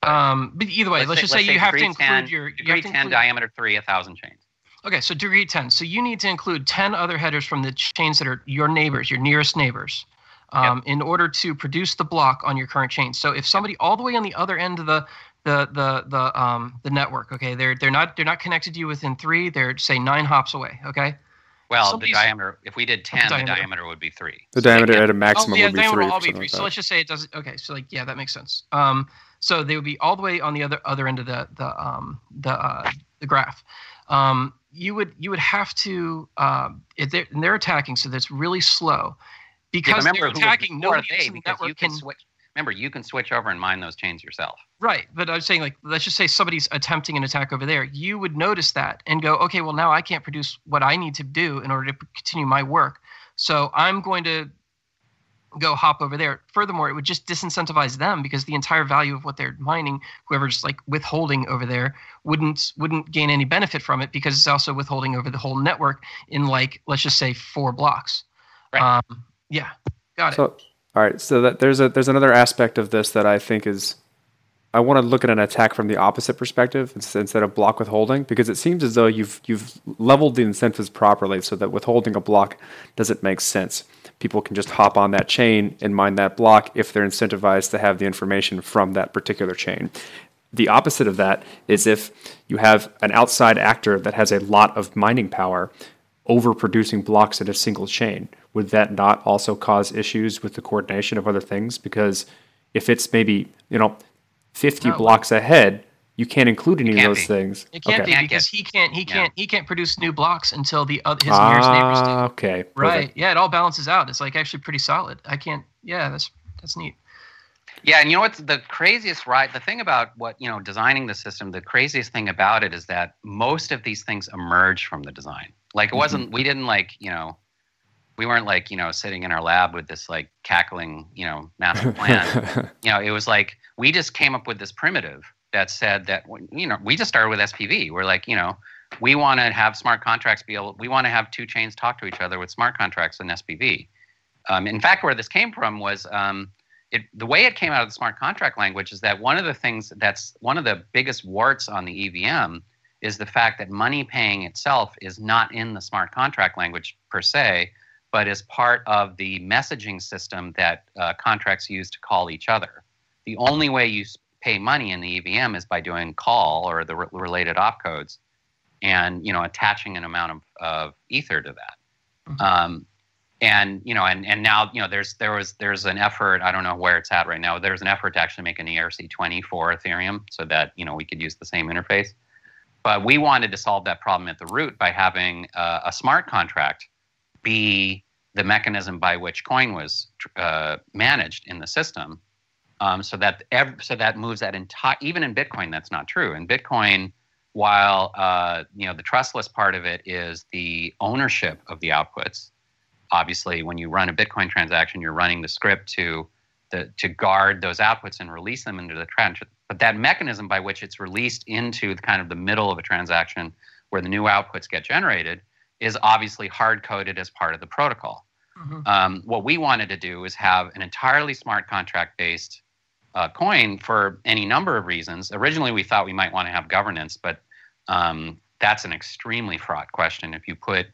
Um, but either way, let's, let's say, just say, let's you have to include 10, your
degree
ten
include, diameter three, a thousand chains.
Okay, so degree ten. So you need to include ten other headers from the chains that are your neighbors, your nearest neighbors um, yep. in order to produce the block on your current chain. So if somebody all the way on the other end of the the the the um the network, okay, they're they're not they're not connected to you within three. They're say nine hops away, okay.
Well, Somebody's, the diameter. If we did ten, the diameter, the diameter would be three.
The so diameter at a maximum oh, yeah, would be three.
Will All be three. so let's just say it doesn't. Okay, so like yeah, that makes sense. Um, so they would be all the way on the other other end of the the um the uh, the graph. Um, you would you would have to um, if they're, and they're attacking, so that's really slow because yeah, they're attacking. Nobody they, the network you can, can
switch. Remember, you can switch over and mine those chains yourself.
Right, but I was saying, like, let's just say somebody's attempting an attack over there. You would notice that and go, okay, well, now I can't produce what I need to do in order to continue my work. So I'm going to go hop over there. Furthermore, it would just disincentivize them because the entire value of what they're mining, whoever's like withholding over there, wouldn't wouldn't gain any benefit from it because it's also withholding over the whole network in like let's just say four blocks. Right. Um, yeah, got it.
All right. So that there's a there's another aspect of this that I think is I want to look at an attack from the opposite perspective instead of block withholding because it seems as though you've you've leveled the incentives properly so that withholding a block doesn't make sense. People can just hop on that chain and mine that block if they're incentivized to have the information from that particular chain. The opposite of that is if you have an outside actor that has a lot of mining power overproducing blocks in a single chain would that not also cause issues with the coordination of other things? Because if it's maybe, you know, 50 no. blocks ahead, you can't include any of those be. things.
It can't okay. be because he can't he can't he can't produce new blocks until the other, his ah, nearest neighbors do.
Okay.
Right. Perfect. Yeah, it all balances out. It's like actually pretty solid. I can't. Yeah, that's that's neat.
Yeah, and you know what's the craziest right? The thing about what you know designing the system, the craziest thing about it is that most of these things emerge from the design. Like it wasn't. Mm-hmm. We didn't like you know we weren't like you know sitting in our lab with this like cackling you know master plan. You know it was like we just came up with this primitive that said that you know we just started with spv we're like you know we want to have smart contracts be able we want to have two chains talk to each other with smart contracts and spv um, in fact where this came from was um, it, the way it came out of the smart contract language is that one of the things that's one of the biggest warts on the evm is the fact that money paying itself is not in the smart contract language per se but as part of the messaging system that uh, contracts use to call each other. The only way you pay money in the EVM is by doing call or the re- related opcodes, and you know attaching an amount of, of ether to that. Mm-hmm. Um, and you know, and, and now you know there's there was there's an effort. I don't know where it's at right now. There's an effort to actually make an ERC20 for Ethereum so that you know we could use the same interface. But we wanted to solve that problem at the root by having uh, a smart contract be the mechanism by which coin was uh, managed in the system. Um, so that ev- so that moves that entire even in Bitcoin that's not true. In Bitcoin, while uh, you know the trustless part of it is the ownership of the outputs. Obviously, when you run a Bitcoin transaction, you're running the script to the, to guard those outputs and release them into the transaction. But that mechanism by which it's released into the kind of the middle of a transaction where the new outputs get generated is obviously hard coded as part of the protocol. Mm-hmm. Um, what we wanted to do is have an entirely smart contract based uh, coin for any number of reasons. Originally, we thought we might want to have governance, but um, that's an extremely fraught question. If you put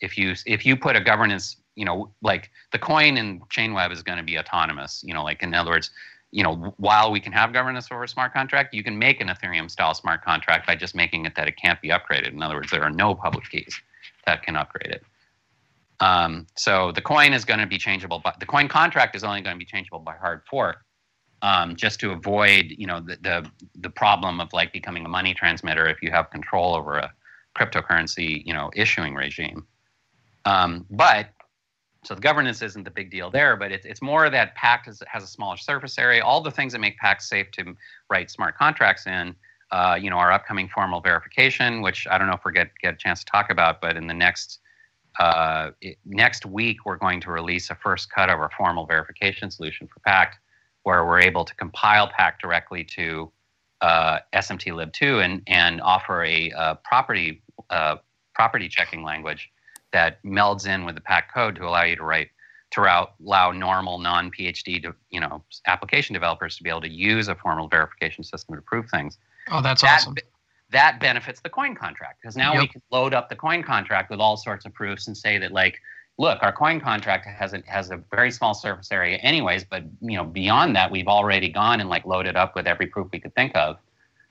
if you if you put a governance, you know, like the coin in Chainweb is going to be autonomous. You know, like in other words, you know, while we can have governance over a smart contract, you can make an Ethereum style smart contract by just making it that it can't be upgraded. In other words, there are no public keys that can upgrade it. Um, so the coin is going to be changeable, but the coin contract is only going to be changeable by hard fork, um, just to avoid, you know, the, the the problem of like becoming a money transmitter if you have control over a cryptocurrency, you know, issuing regime. Um, but so the governance isn't the big deal there, but it's, it's more that Pact has, has a smaller surface area. All the things that make Pact safe to write smart contracts in, uh, you know, our upcoming formal verification, which I don't know if we get get a chance to talk about, but in the next uh, it, next week we're going to release a first cut of our formal verification solution for Pact, where we're able to compile Pact directly to uh, SMT lib 2 and and offer a uh, property uh, property checking language that melds in with the Pact code to allow you to write to allow normal non-PhD to, you know application developers to be able to use a formal verification system to prove things.
Oh, that's
that,
awesome.
That benefits the coin contract because now
Yep.
we can load up the coin contract with all sorts of proofs and say that like, look, our coin contract has a, has a very small surface area anyways, but you know beyond that we've already gone and like loaded up with every proof we could think of.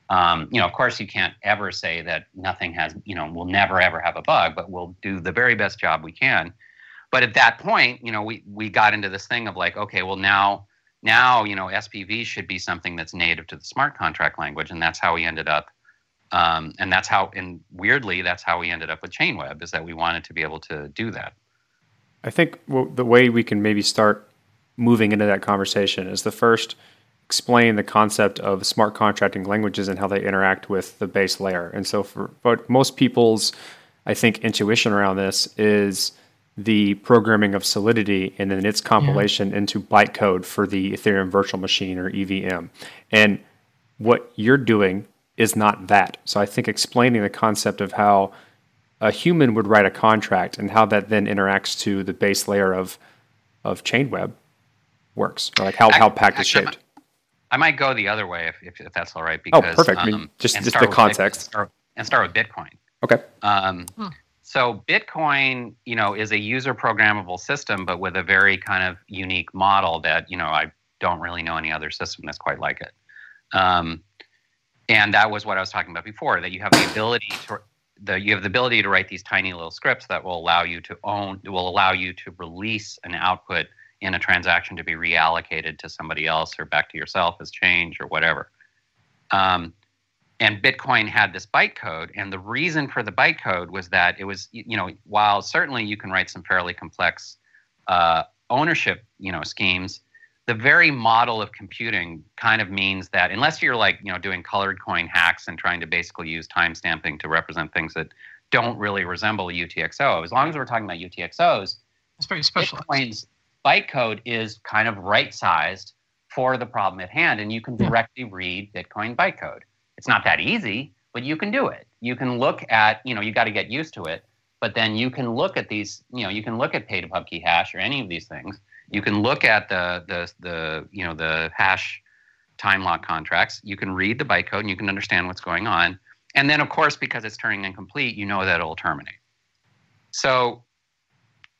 Um, you know, of course, you can't ever say that nothing has, you know, we'll never ever have a bug, but we'll do the very best job we can. But at that point, you know, we we got into this thing of like, okay, well now now you know SPV should be something that's native to the smart contract language, and that's how we ended up. Um, and that's how, and weirdly, that's how we ended up with Chainweb, is that we wanted to be able to do that.
I think w- the way we can maybe start moving into that conversation is the first explain the concept of smart contracting languages and how they interact with the base layer. And so for but most people's I think intuition around this is the programming of Solidity and then its compilation into bytecode for the Ethereum virtual machine or EVM. And what you're doing is not that. So I think explaining the concept of how a human would write a contract and how that then interacts to the base layer of of Chainweb works, or like how how Pact is
Actually,
shaped.
I might go the other way if, if, if that's all right.
Oh,
Because,
perfect. I mean,
um,
just- just
start
the
with Bit-
context.
start- and start with Bitcoin.
Okay.
Um, So Bitcoin, you know, is a user programmable system, but with a very kind of unique model that you know I don't really know any other system that's quite like it. Um, and that was what I was talking about before. That you have the ability to the you have the ability to write these tiny little scripts that will allow you to own will allow you to release an output in a transaction to be reallocated to somebody else or back to yourself as change or whatever. Um, and Bitcoin had this bytecode, and the reason for the bytecode was that it was, you know, while certainly you can write some fairly complex uh, ownership, you know, schemes, the very model of computing kind of means that unless you're like, you know, doing colored coin hacks and trying to basically use timestamping to represent things that don't really resemble a UTXO, as long as we're talking about UTXOs,
It's very specialized.
Bitcoin's bytecode is kind of right sized for the problem at hand, and you can directly read Bitcoin bytecode. It's not that easy, but you can do it. You can look at, you know, you got to get used to it, but then you can look at these, you know, you can look at pay to pub key hash or any of these things. You can look at the the the you know the hash time lock contracts. You can read the bytecode and you can understand what's going on. And then, of course, because it's Turing incomplete, you know that it'll terminate. So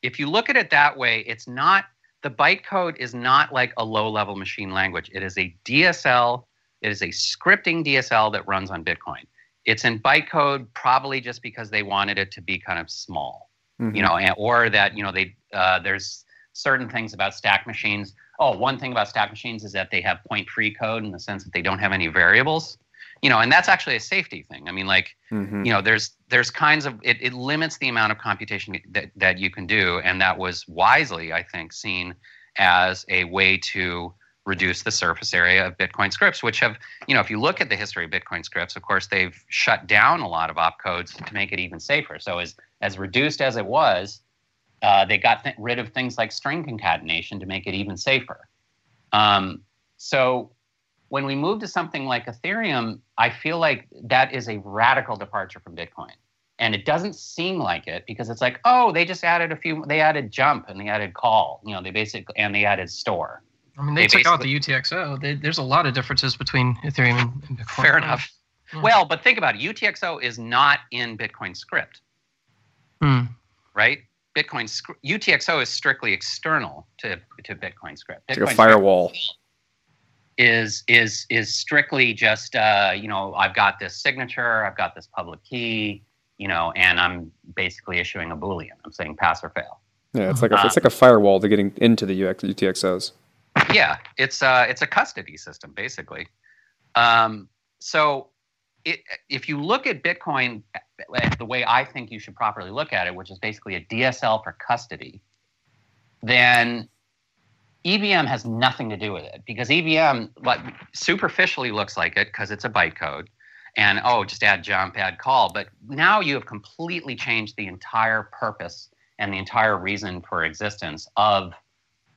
if you look at it that way, it's not the bytecode is not like a low level machine language. It is a DSL, it is a scripting DSL that runs on Bitcoin. It's in bytecode probably just because they wanted it to be kind of small,
Mhm.
you know, and, or that, you know, they uh, there's certain things about stack machines. Oh, one thing about stack machines is that they have point free code in the sense that they don't have any variables. You know, and that's actually a safety thing. I mean, like,
Mhm.
you know there's there's kinds of it, it limits the amount of computation that, that you can do and that was wisely i think seen as a way to reduce the surface area of bitcoin scripts which have you know if you look at the history of bitcoin scripts of course they've shut down a lot of opcodes to make it even safer so as as reduced as it was uh, they got th- rid of things like string concatenation to make it even safer um, so when we move to something like Ethereum, I feel like that is a radical departure from Bitcoin. And it doesn't seem like it because it's like, oh, they just added a few, they added jump and they added call, you know, they basically, and they added store.
I mean, they,
They
took out the UTXO. They, there's a lot of differences between Ethereum and, and Bitcoin.
Fair enough.
Hmm.
Well, but think about it. UTXO is not in Bitcoin script,
Hmm.
right? Bitcoin scr- UTXO is strictly external to to Bitcoin script.
It's
Bitcoin
like a firewall.
is is is strictly just uh, you know I've got this signature, I've got this public key, you know, and I'm basically issuing a boolean. I'm saying pass or fail.
Yeah, it's like a,
Uh,
it's like a firewall to getting into the UX, UTXOs.
Yeah, it's uh it's a custody system basically. Um, so it, if you look at Bitcoin uh, the way I think you should properly look at it, which is basically a DSL for custody, then EVM has nothing to do with it. Because EVM what superficially looks like it because it's a bytecode. And oh just add jump add call. But now you have completely changed the entire purpose and the entire reason for existence of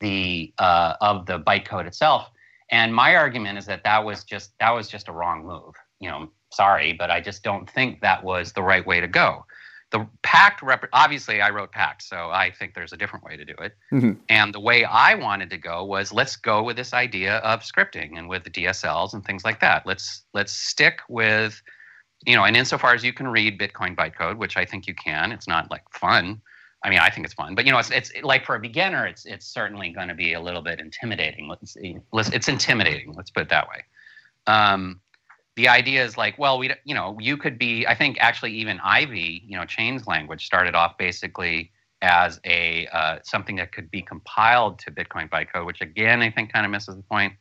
the uh, of the bytecode itself and my argument is that that was just that was just a wrong move you know sorry but i just don't think that was the right way to go the pact rep- obviously i wrote pact so i think there's a different way to do it
Mhm.
and the way I wanted to go was let's go with this idea of scripting and with the DSLs and things like that. Let's let's stick with, you know, and insofar as you can read Bitcoin bytecode, which I think you can, it's not like fun. I mean, I think it's fun, but you know, it's it's like for a beginner, it's it's certainly going to be a little bit intimidating. Let's, let's it's intimidating. Let's put it that way. Um, the idea is like, well, we you know, you could be. I think actually even Ivy, you know, Chain's language started off basically as a uh, something that could be compiled to Bitcoin bytecode, which again I think kind of misses the point.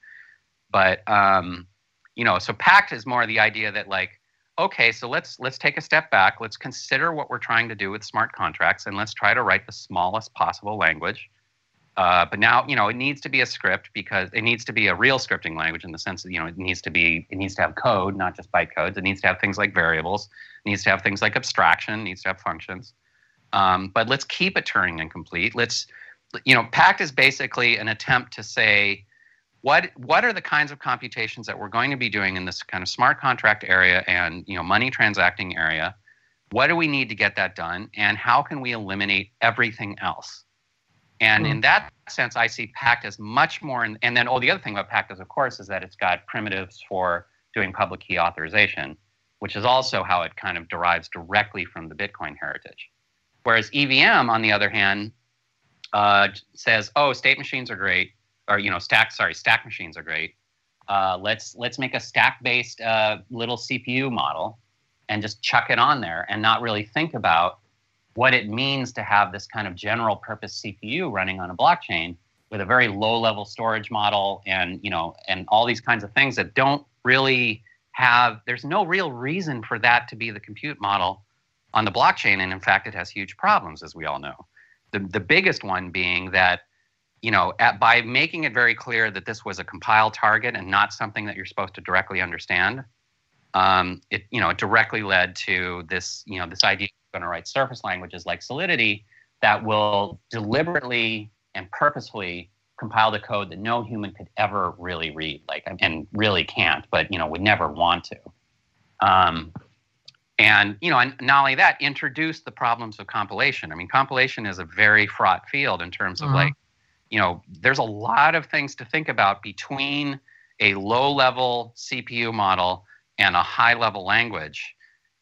But um, you know, so Pact is more the idea that like, okay, so let's let's take a step back. Let's consider what we're trying to do with smart contracts, and let's try to write the smallest possible language. Uh, but now, you know, it needs to be a script because it needs to be a real scripting language in the sense that you know it needs to be it needs to have code, not just bytecodes. It needs to have things like variables. It needs to have things like abstraction. It needs to have functions. Um, but let's keep it Turing incomplete. Let's, you know, Pact is basically an attempt to say, what what are the kinds of computations that we're going to be doing in this kind of smart contract area and you know money transacting area? What do we need to get that done, and how can we eliminate everything else? And in that sense, I see Pact as much more. In, and then, oh, the other thing about Pact is, of course, is that it's got primitives for doing public key authorization, which is also how it kind of derives directly from the Bitcoin heritage. Whereas EVM, on the other hand, uh, says, "Oh, state machines are great, or you know, stack sorry, stack machines are great. Uh, let's let's make a stack-based uh, little CPU model and just chuck it on there, and not really think about what it means to have this kind of general purpose CPU running on a blockchain with a very low-level storage model, and you know, and all these kinds of things that don't really have. There's no real reason for that to be the compute model." on the blockchain and in fact it has huge problems as we all know the, the biggest one being that you know at, by making it very clear that this was a compile target and not something that you're supposed to directly understand um, it you know it directly led to this you know this idea of going to write surface languages like solidity that will deliberately and purposefully compile the code that no human could ever really read like and really can't but you know would never want to um, and you know and not only that introduce the problems of compilation i mean compilation is a very fraught field in terms of
Mhm.
like you know there's a lot of things to think about between a low level cpu model and a high level language.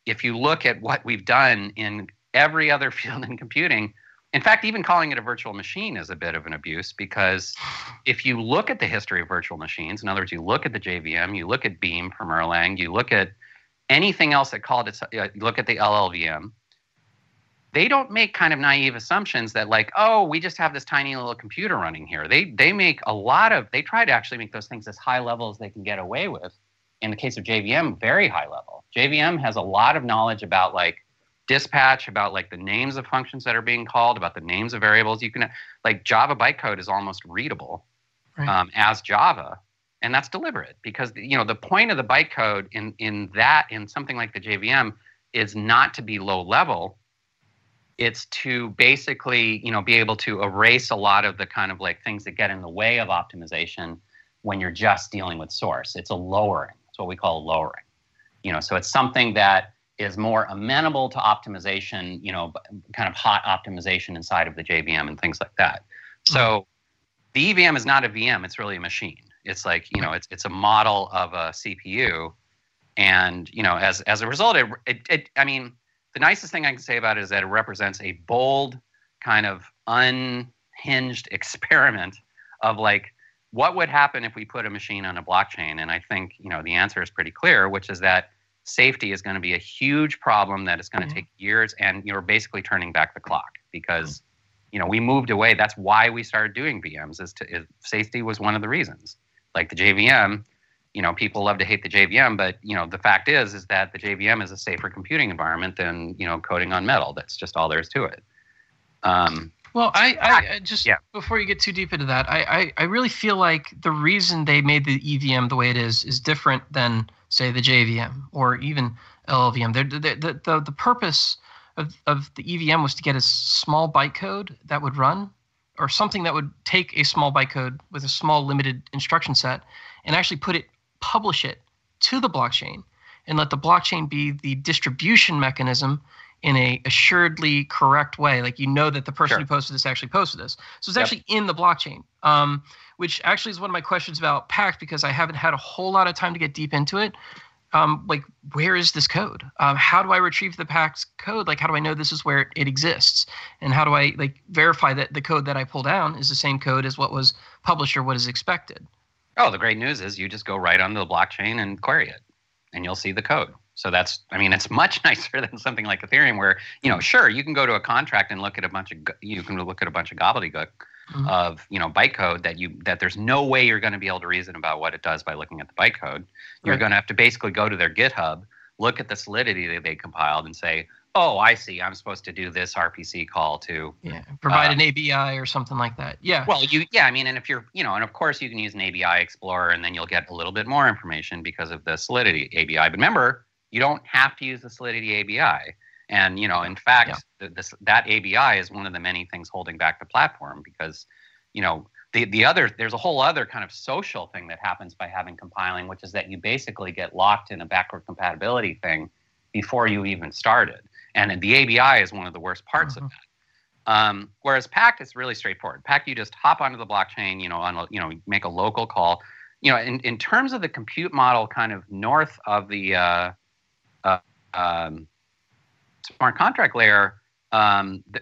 If you look at what we've done in every other field in computing in fact even calling it a virtual machine is a bit of an abuse because if you look at the history of virtual machines in other words you look at the jvm you look at beam from erlang you look at anything else that called it uh, look at the llvm they don't make kind of naive assumptions that like oh we just have this tiny little computer running here they they make a lot of they try to actually make those things as high level as they can get away with in the case of jvm very high level jvm has a lot of knowledge about like dispatch about like the names of functions that are being called about the names of variables you can like java bytecode is almost readable
Right.
um, as java and that's deliberate because you know the point of the bytecode in in that in something like the JVM is not to be low level. It's to basically you know be able to erase a lot of the kind of like things that get in the way of optimization when you're just dealing with source. It's a lowering. It's what we call lowering. You know, so it's something that is more amenable to optimization. You know, kind of hot optimization inside of the JVM and things like that. So mm-hmm. the EVM is not a VM. It's really a machine it's like you know it's it's a model of a CPU, and you know, as as a result, it, it, it I mean, the nicest thing I can say about it is that it represents a bold kind of unhinged experiment of like what would happen if we put a machine on a blockchain? And i think you know the answer is pretty clear which is that safety is going to be a huge problem that is going to
Mhm.
take years and you're basically turning back the clock because you know we moved away. That's why we started doing vms is to is safety was one of the reasons. Like the jvm you know people love to hate the jvm but you know the fact is is that the jvm is a safer computing environment than you know coding on metal that's just all there is to it um,
Well, I, I, I just
Yeah.
before you get too deep into that, I, I, I really feel like the reason they made the EVM the way it is is different than say the JVM or even LLVM. They're, the the, the, the purpose of, of the EVM was to get a small bytecode that would run or something that would take a small bytecode with a small limited instruction set and actually put it publish it to the blockchain and let the blockchain be the distribution mechanism in a assuredly correct way. Like you know that the person
Sure.
who posted this actually posted this. So it's
Yep.
actually in the blockchain. Um, which actually is one of my questions about Pact because I haven't had a whole lot of time to get deep into it. Um, like, where is this code? Um, how do I retrieve the Pact code? Like, how do I know this is where it, it exists? And how do I like verify that the code that I pull down is the same code as what was published or what is expected?
Oh, the great news is you just go right onto the blockchain and query it, and you'll see the code. So that's, I mean, it's much nicer than something like Ethereum, where you know, sure, you can go to a contract and look at a bunch of, you can look at a bunch of gobbledygook
Mhm.
of you know bytecode that you that there's no way you're going to be able to reason about what it does by looking at the bytecode. You're
Right.
going to have to basically go to their GitHub, look at the solidity that they compiled, and say, oh, I see, I'm supposed to do this RPC call to
Yeah, provide
Uh,
an ABI or something like that. Yeah.
well, you yeah, I mean, and if you're you know, and of course you can use an ABI Explorer, and then you'll get a little bit more information because of the Solidity ABI. But remember, you don't have to use the Solidity ABI. And you know, in fact,
Yeah.
the, this, that ABI is one of the many things holding back the platform because you know the the other there's a whole other kind of social thing that happens by having compiling, which is that you basically get locked in a backward compatibility thing before you even started. And the ABI is one of the worst parts of
Mhm.
that. Um, whereas Pact is really straightforward. Pact, you just hop onto the blockchain, you know, on a, you know, make a local call. You know, in, in terms of the compute model, kind of north of the uh, uh, um, smart contract layer, um, the,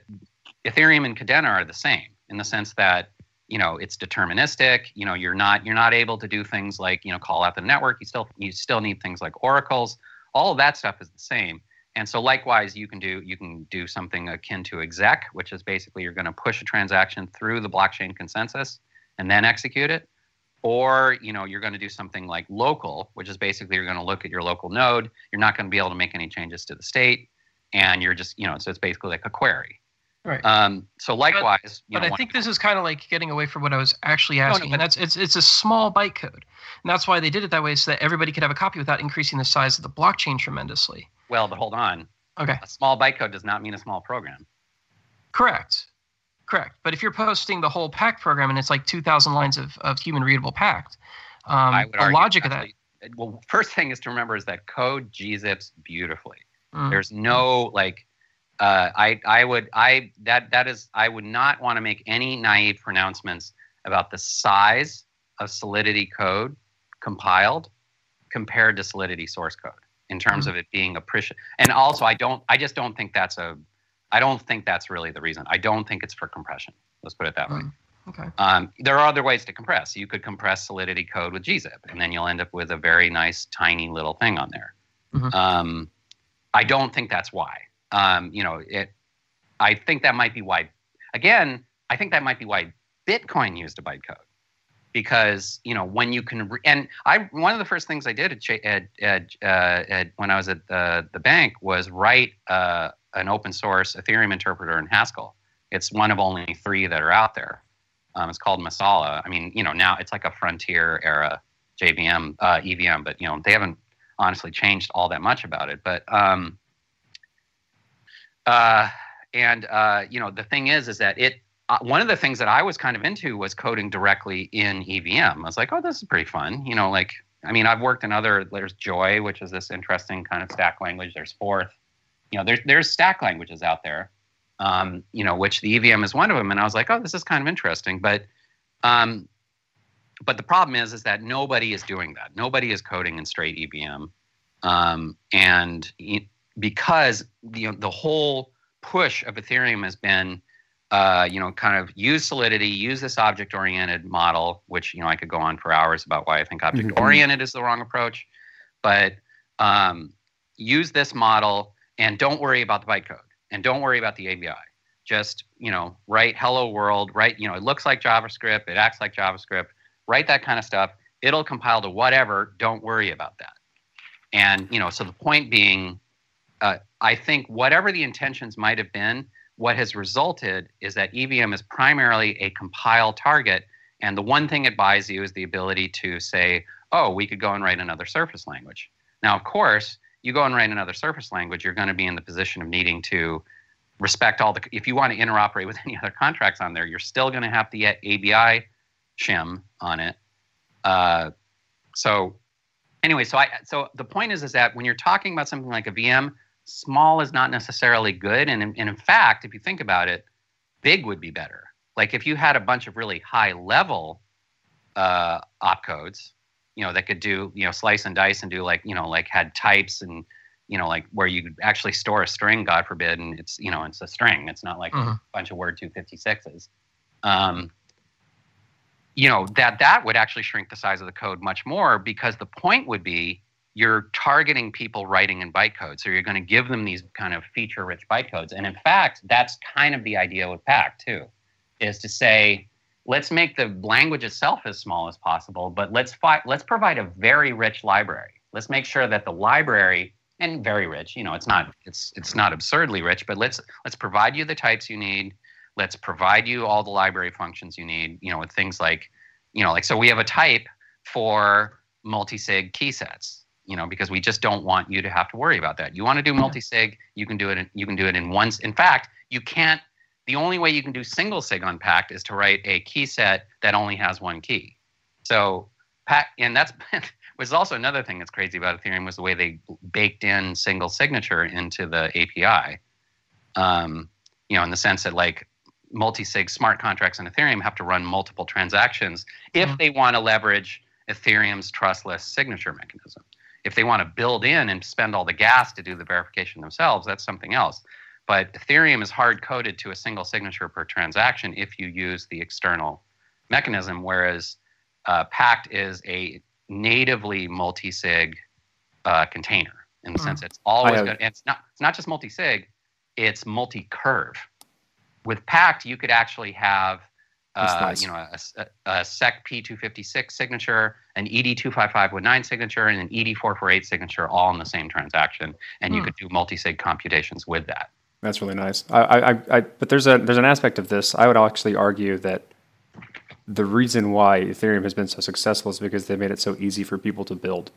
Ethereum and Kadena are the same in the sense that you know it's deterministic. You know, you're not you're not able to do things like you know call out the network. You still you still need things like oracles. All of that stuff is the same. And so likewise, you can do you can do something akin to exec, which is basically you're going to push a transaction through the blockchain consensus and then execute it. Or you know you're going to do something like local, which is basically you're going to look at your local node. You're not going to be able to make any changes to the state, and you're just you know so it's basically like a query.
right.
Um, so likewise, you
but
know,
I think this is kind of like getting away from what I was actually
no,
asking.
but-
and that's it's it's a small bytecode, and that's why they did it that way so that everybody could have a copy without increasing the size of the blockchain tremendously.
Well, but hold on.
Okay,
A small bytecode does not mean a small program.
correct, correct. But if you're posting the whole pact program and it's like two thousand lines of, of human readable pact, um, the logic of that.
Well, first thing is to remember is that code gzips beautifully.
Mm,
There's no like uh, I I would I that that is I would not want to make any naive pronouncements about the size of Solidity code compiled compared to Solidity source code in terms
Mhm.
of it being appreciated. And also, I don't I just don't think that's a I don't think that's really the reason. I don't think it's for compression. Let's put it that way.
Mm. okay.
Um, there are other ways to compress. You could compress Solidity code with gzip, and then you'll end up with a very nice, tiny little thing on there.
Mhm.
Um, I don't think that's why. Um, you know, it. I think that might be why. Again, I think that might be why Bitcoin used a bytecode, because you know when you can. Re- and I one of the first things I did at, at, at, uh, at when I was at the, the bank was write uh, an open source Ethereum interpreter in Haskell. It's one of only three that are out there. Um, it's called Masala. I mean, you know, now it's like a frontier era JVM, uh, EVM, but you know, they haven't honestly changed all that much about it. But um, uh, and uh, you know, the thing is, is that it. Uh, one of the things that I was kind of into was coding directly in EVM. I was like, oh, this is pretty fun. You know, like I mean, I've worked in other. There's Joy, which is this interesting kind of stack language. There's Forth. You know, there's there's stack languages out there um, you know, which the EVM is one of them. And I was like, oh, this is kind of interesting. But, um, but the problem is, is that nobody is doing that. Nobody is coding in straight EVM. Um, and because you know the whole push of Ethereum has been, uh, you know, kind of use Solidity, use this object-oriented model, which you know I could go on for hours about why I think object-oriented is the wrong approach, but um, use this model and don't worry about the bytecode and don't worry about the ABI. Just you know, write hello world, write you know, it looks like JavaScript, it acts like JavaScript, write that kind of stuff. It'll compile to whatever. Don't worry about that. And you know, so the point being, uh, I think whatever the intentions might have been, what has resulted is that EVM is primarily a compile target, and the one thing it buys you is the ability to say, "Oh, we could go and write another surface language." Now, of course, you go and write another surface language, you're going to be in the position of needing to respect all the. If you want to interoperate with any other contracts on there, you're still going to have the ABI shim on it. Uh, so anyway, so I so the point is is that when you're talking about something like a VM, small is not necessarily good, and in, and in fact, if you think about it, big would be better. Like if you had a bunch of really high level uh, opcodes, you know, that could do you know slice and dice and do like you know like had types and you know like where you actually store a string, God forbid, and it's you know it's a string. It's not like
Mhm.
a bunch of word 256s. Um, you know that that would actually shrink the size of the code much more because the point would be you're targeting people writing in bytecode so you're going to give them these kind of feature rich bytecodes. And in fact that's kind of the idea with pact too is to say let's make the language itself as small as possible but let's fi- let's provide a very rich library. Let's make sure that the library and very rich you know it's not it's it's not absurdly rich but let's let's provide you the types you need. Let's provide you all the library functions you need you know with things like you know like so we have a type for multi-sig key sets you know because we just don't want you to have to worry about that you want to do multi-sig you can do it in, you can do it in once in fact you can't the only way you can do single sig on pact is to write a key set that only has one key so pact and that's was also another thing that's crazy about ethereum was the way they baked in single signature into the api um, you know in the sense that like multi-sig smart contracts in Ethereum have to run multiple transactions if
Mhm.
they want to leverage Ethereum's trustless signature mechanism. If they want to build in and spend all the gas to do the verification themselves, that's something else. But Ethereum is hard coded to a single signature per transaction if you use the external mechanism, whereas uh, Pact is a natively multi-sig uh, container in the
Mhm.
sense it's always good. And it's not it's not just multi-sig, it's multi-curve. With Pact, you could actually have uh,
nice.
you know a, a, a SEC P256 signature, an E ED25519 signature, and an E ED448 signature all in the same transaction, and you
Hmm.
could do multi-sig computations with that.
That's really nice. I, I, I, I, but there's a there's an aspect of this. I would actually argue that the reason why Ethereum has been so successful is because they made it so easy for people to build.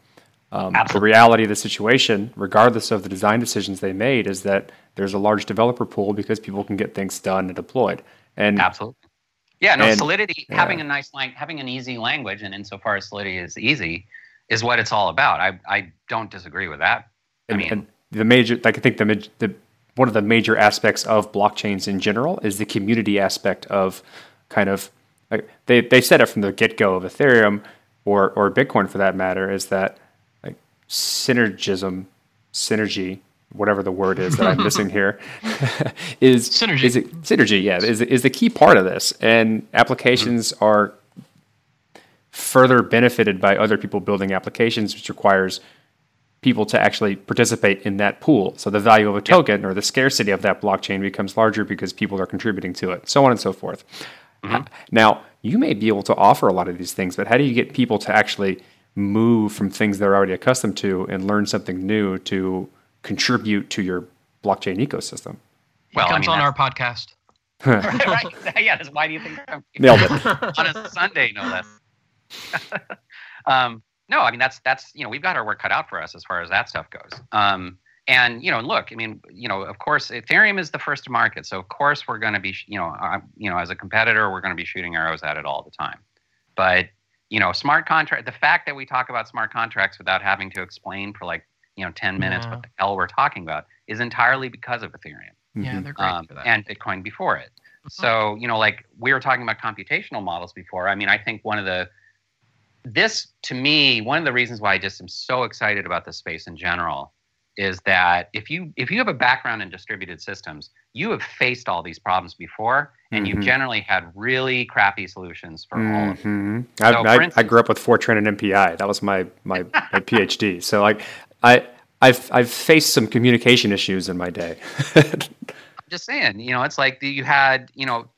Um, the reality of the situation, regardless of the design decisions they made, is that there's a large developer pool because people can get things done and deployed. And
Absolutely. Yeah, no,
And-
Solidity,
yeah.
having a nice language, having an easy language, and insofar as Solidity is easy, is what it's all about. I, I don't disagree with that. I mean,
and the major, like I think the, the one of the major aspects of blockchains in general is the community aspect of kind of like they they said it from the get go of Ethereum or or Bitcoin for that matter is that like synergism, synergy, whatever the word is that I'm missing here, is
Synergy.
Is it, synergy, yeah, is is the key part of this, and applications mm-hmm. are further benefited by other people building applications, which requires people to actually participate in that pool. So the value of a token or the scarcity of that blockchain becomes larger because people are contributing to it, so on and so forth. Mm-hmm. Now, you may be able to offer a lot of these things, but how do you get people to actually move from things they're already accustomed to and learn something new to contribute to your blockchain ecosystem?
well,
he
I
comes
mean,
on our podcast.
right? Yeah, that's why do you think I'm
Nailed it.
on a Sunday, no less. um, no, I mean that's that's you know we've got our work cut out for us as far as that stuff goes. Um, and you know, look, I mean, you know, of course, Ethereum is the first to market, so of course we're going to be, you know, uh, you know, as a competitor, we're going to be shooting arrows at it all the time. But you know, smart contract, the fact that we talk about smart contracts without having to explain for like you know ten minutes
Yeah.
what the hell we're talking about is entirely because of Ethereum
yeah,
Mhm.
they're great
um,
for that.
and Bitcoin before it. So, you know, like we were talking about computational models before. I mean, I think one of the this to me, one of the reasons why I just am so excited about this space in general is that if you if you have a background in distributed systems, you have faced all these problems before, and
Mhm.
you've generally had really crappy solutions for all of them.
Mhm. I,
So,
I,
for
I grew up with Fortran and MPI. That was my my, my PhD. So like I I've I've faced some communication issues in my day.
I'm just saying, you know, it's like you had, you know,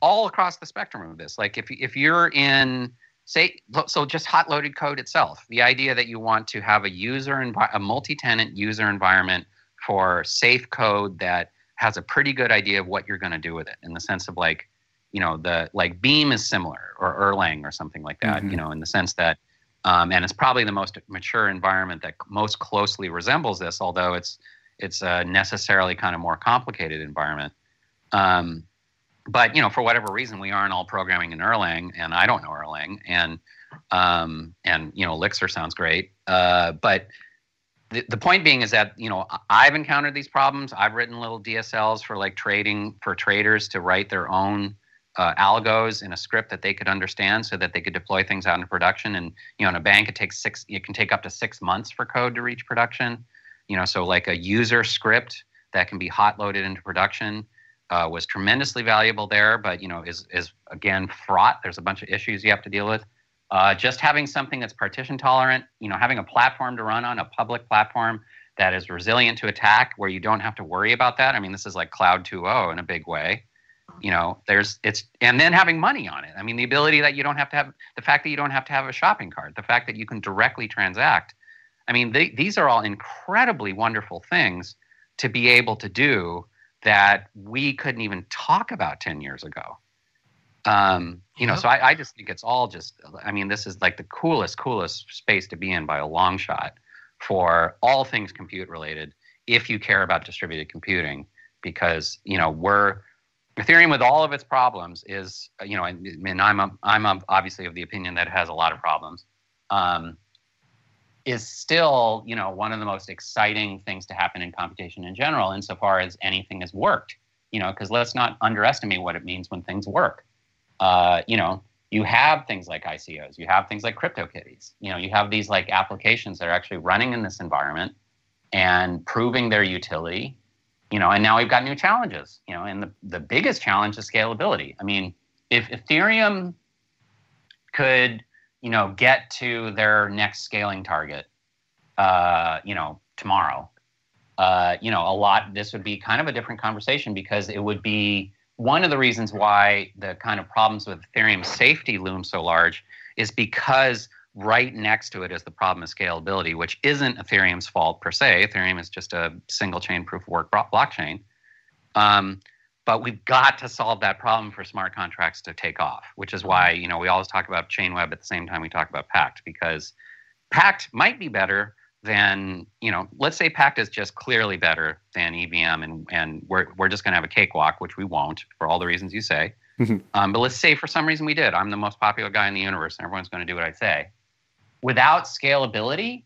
all across the spectrum of this. Like if if you're in say so just hot loaded code itself, the idea that you want to have a user envi- a multi-tenant user environment for safe code that has a pretty good idea of what you're going to do with it in the sense of like, you know, the like Beam is similar or Erlang or something like that,
Mhm.
you know, in the sense that um, and it's probably the most mature environment that most closely resembles this, although it's it's a necessarily kind of more complicated environment. Um, but you know, for whatever reason, we aren't all programming in Erlang, and I don't know Erlang, and um, and you know, Elixir sounds great. Uh, but the, the point being is that you know I've encountered these problems. I've written little DSLs for like trading for traders to write their own uh, algos in a script that they could understand, so that they could deploy things out into production. And you know, in a bank, it takes six. It can take up to six months for code to reach production. You know, so like a user script that can be hot loaded into production uh, was tremendously valuable there, but you know is is again fraught. There's a bunch of issues you have to deal with. Uh, just having something that's partition tolerant, you know, having a platform to run on, a public platform that is resilient to attack, where you don't have to worry about that. I mean, this is like Cloud 2.0 in a big way. You know, there's it's and then having money on it. I mean, the ability that you don't have to have the fact that you don't have to have a shopping cart, the fact that you can directly transact. I mean, they, these are all incredibly wonderful things to be able to do that we couldn't even talk about 10 years ago. Um, you know, so I, I just think it's all just, I mean, this is like the coolest, coolest space to be in by a long shot for all things compute related if you care about distributed computing because, you know, we're, Ethereum with all of its problems is, uh, you know, and, and I'm, a, I'm a, obviously of the opinion that it has a lot of problems. Um, is still, you know, one of the most exciting things to happen in computation in general, insofar as anything has worked. You know, because let's not underestimate what it means when things work. Uh, you know, you have things like ICOs, you have things like CryptoKitties. You know, you have these like applications that are actually running in this environment and proving their utility. You know, and now we've got new challenges. You know, and the the biggest challenge is scalability. I mean, if Ethereum could you know get to their next scaling target uh, you know tomorrow uh, you know a lot this would be kind of a different conversation because it would be one of the reasons why the kind of problems with ethereum safety loom so large is because right next to it is the problem of scalability which isn't ethereum's fault per se. Ethereum is just a single chain proof of work blockchain. Um, but we've got to solve that problem for smart contracts to take off which is why you know we always talk about chainweb at the same time we talk about pact because pact might be better than you know let's say pact is just clearly better than evm and and we're, we're just going to have a cakewalk which we won't for all the reasons you say. Um, but let's say for some reason we did. I'm the most popular guy in the universe and everyone's going to do what i say without scalability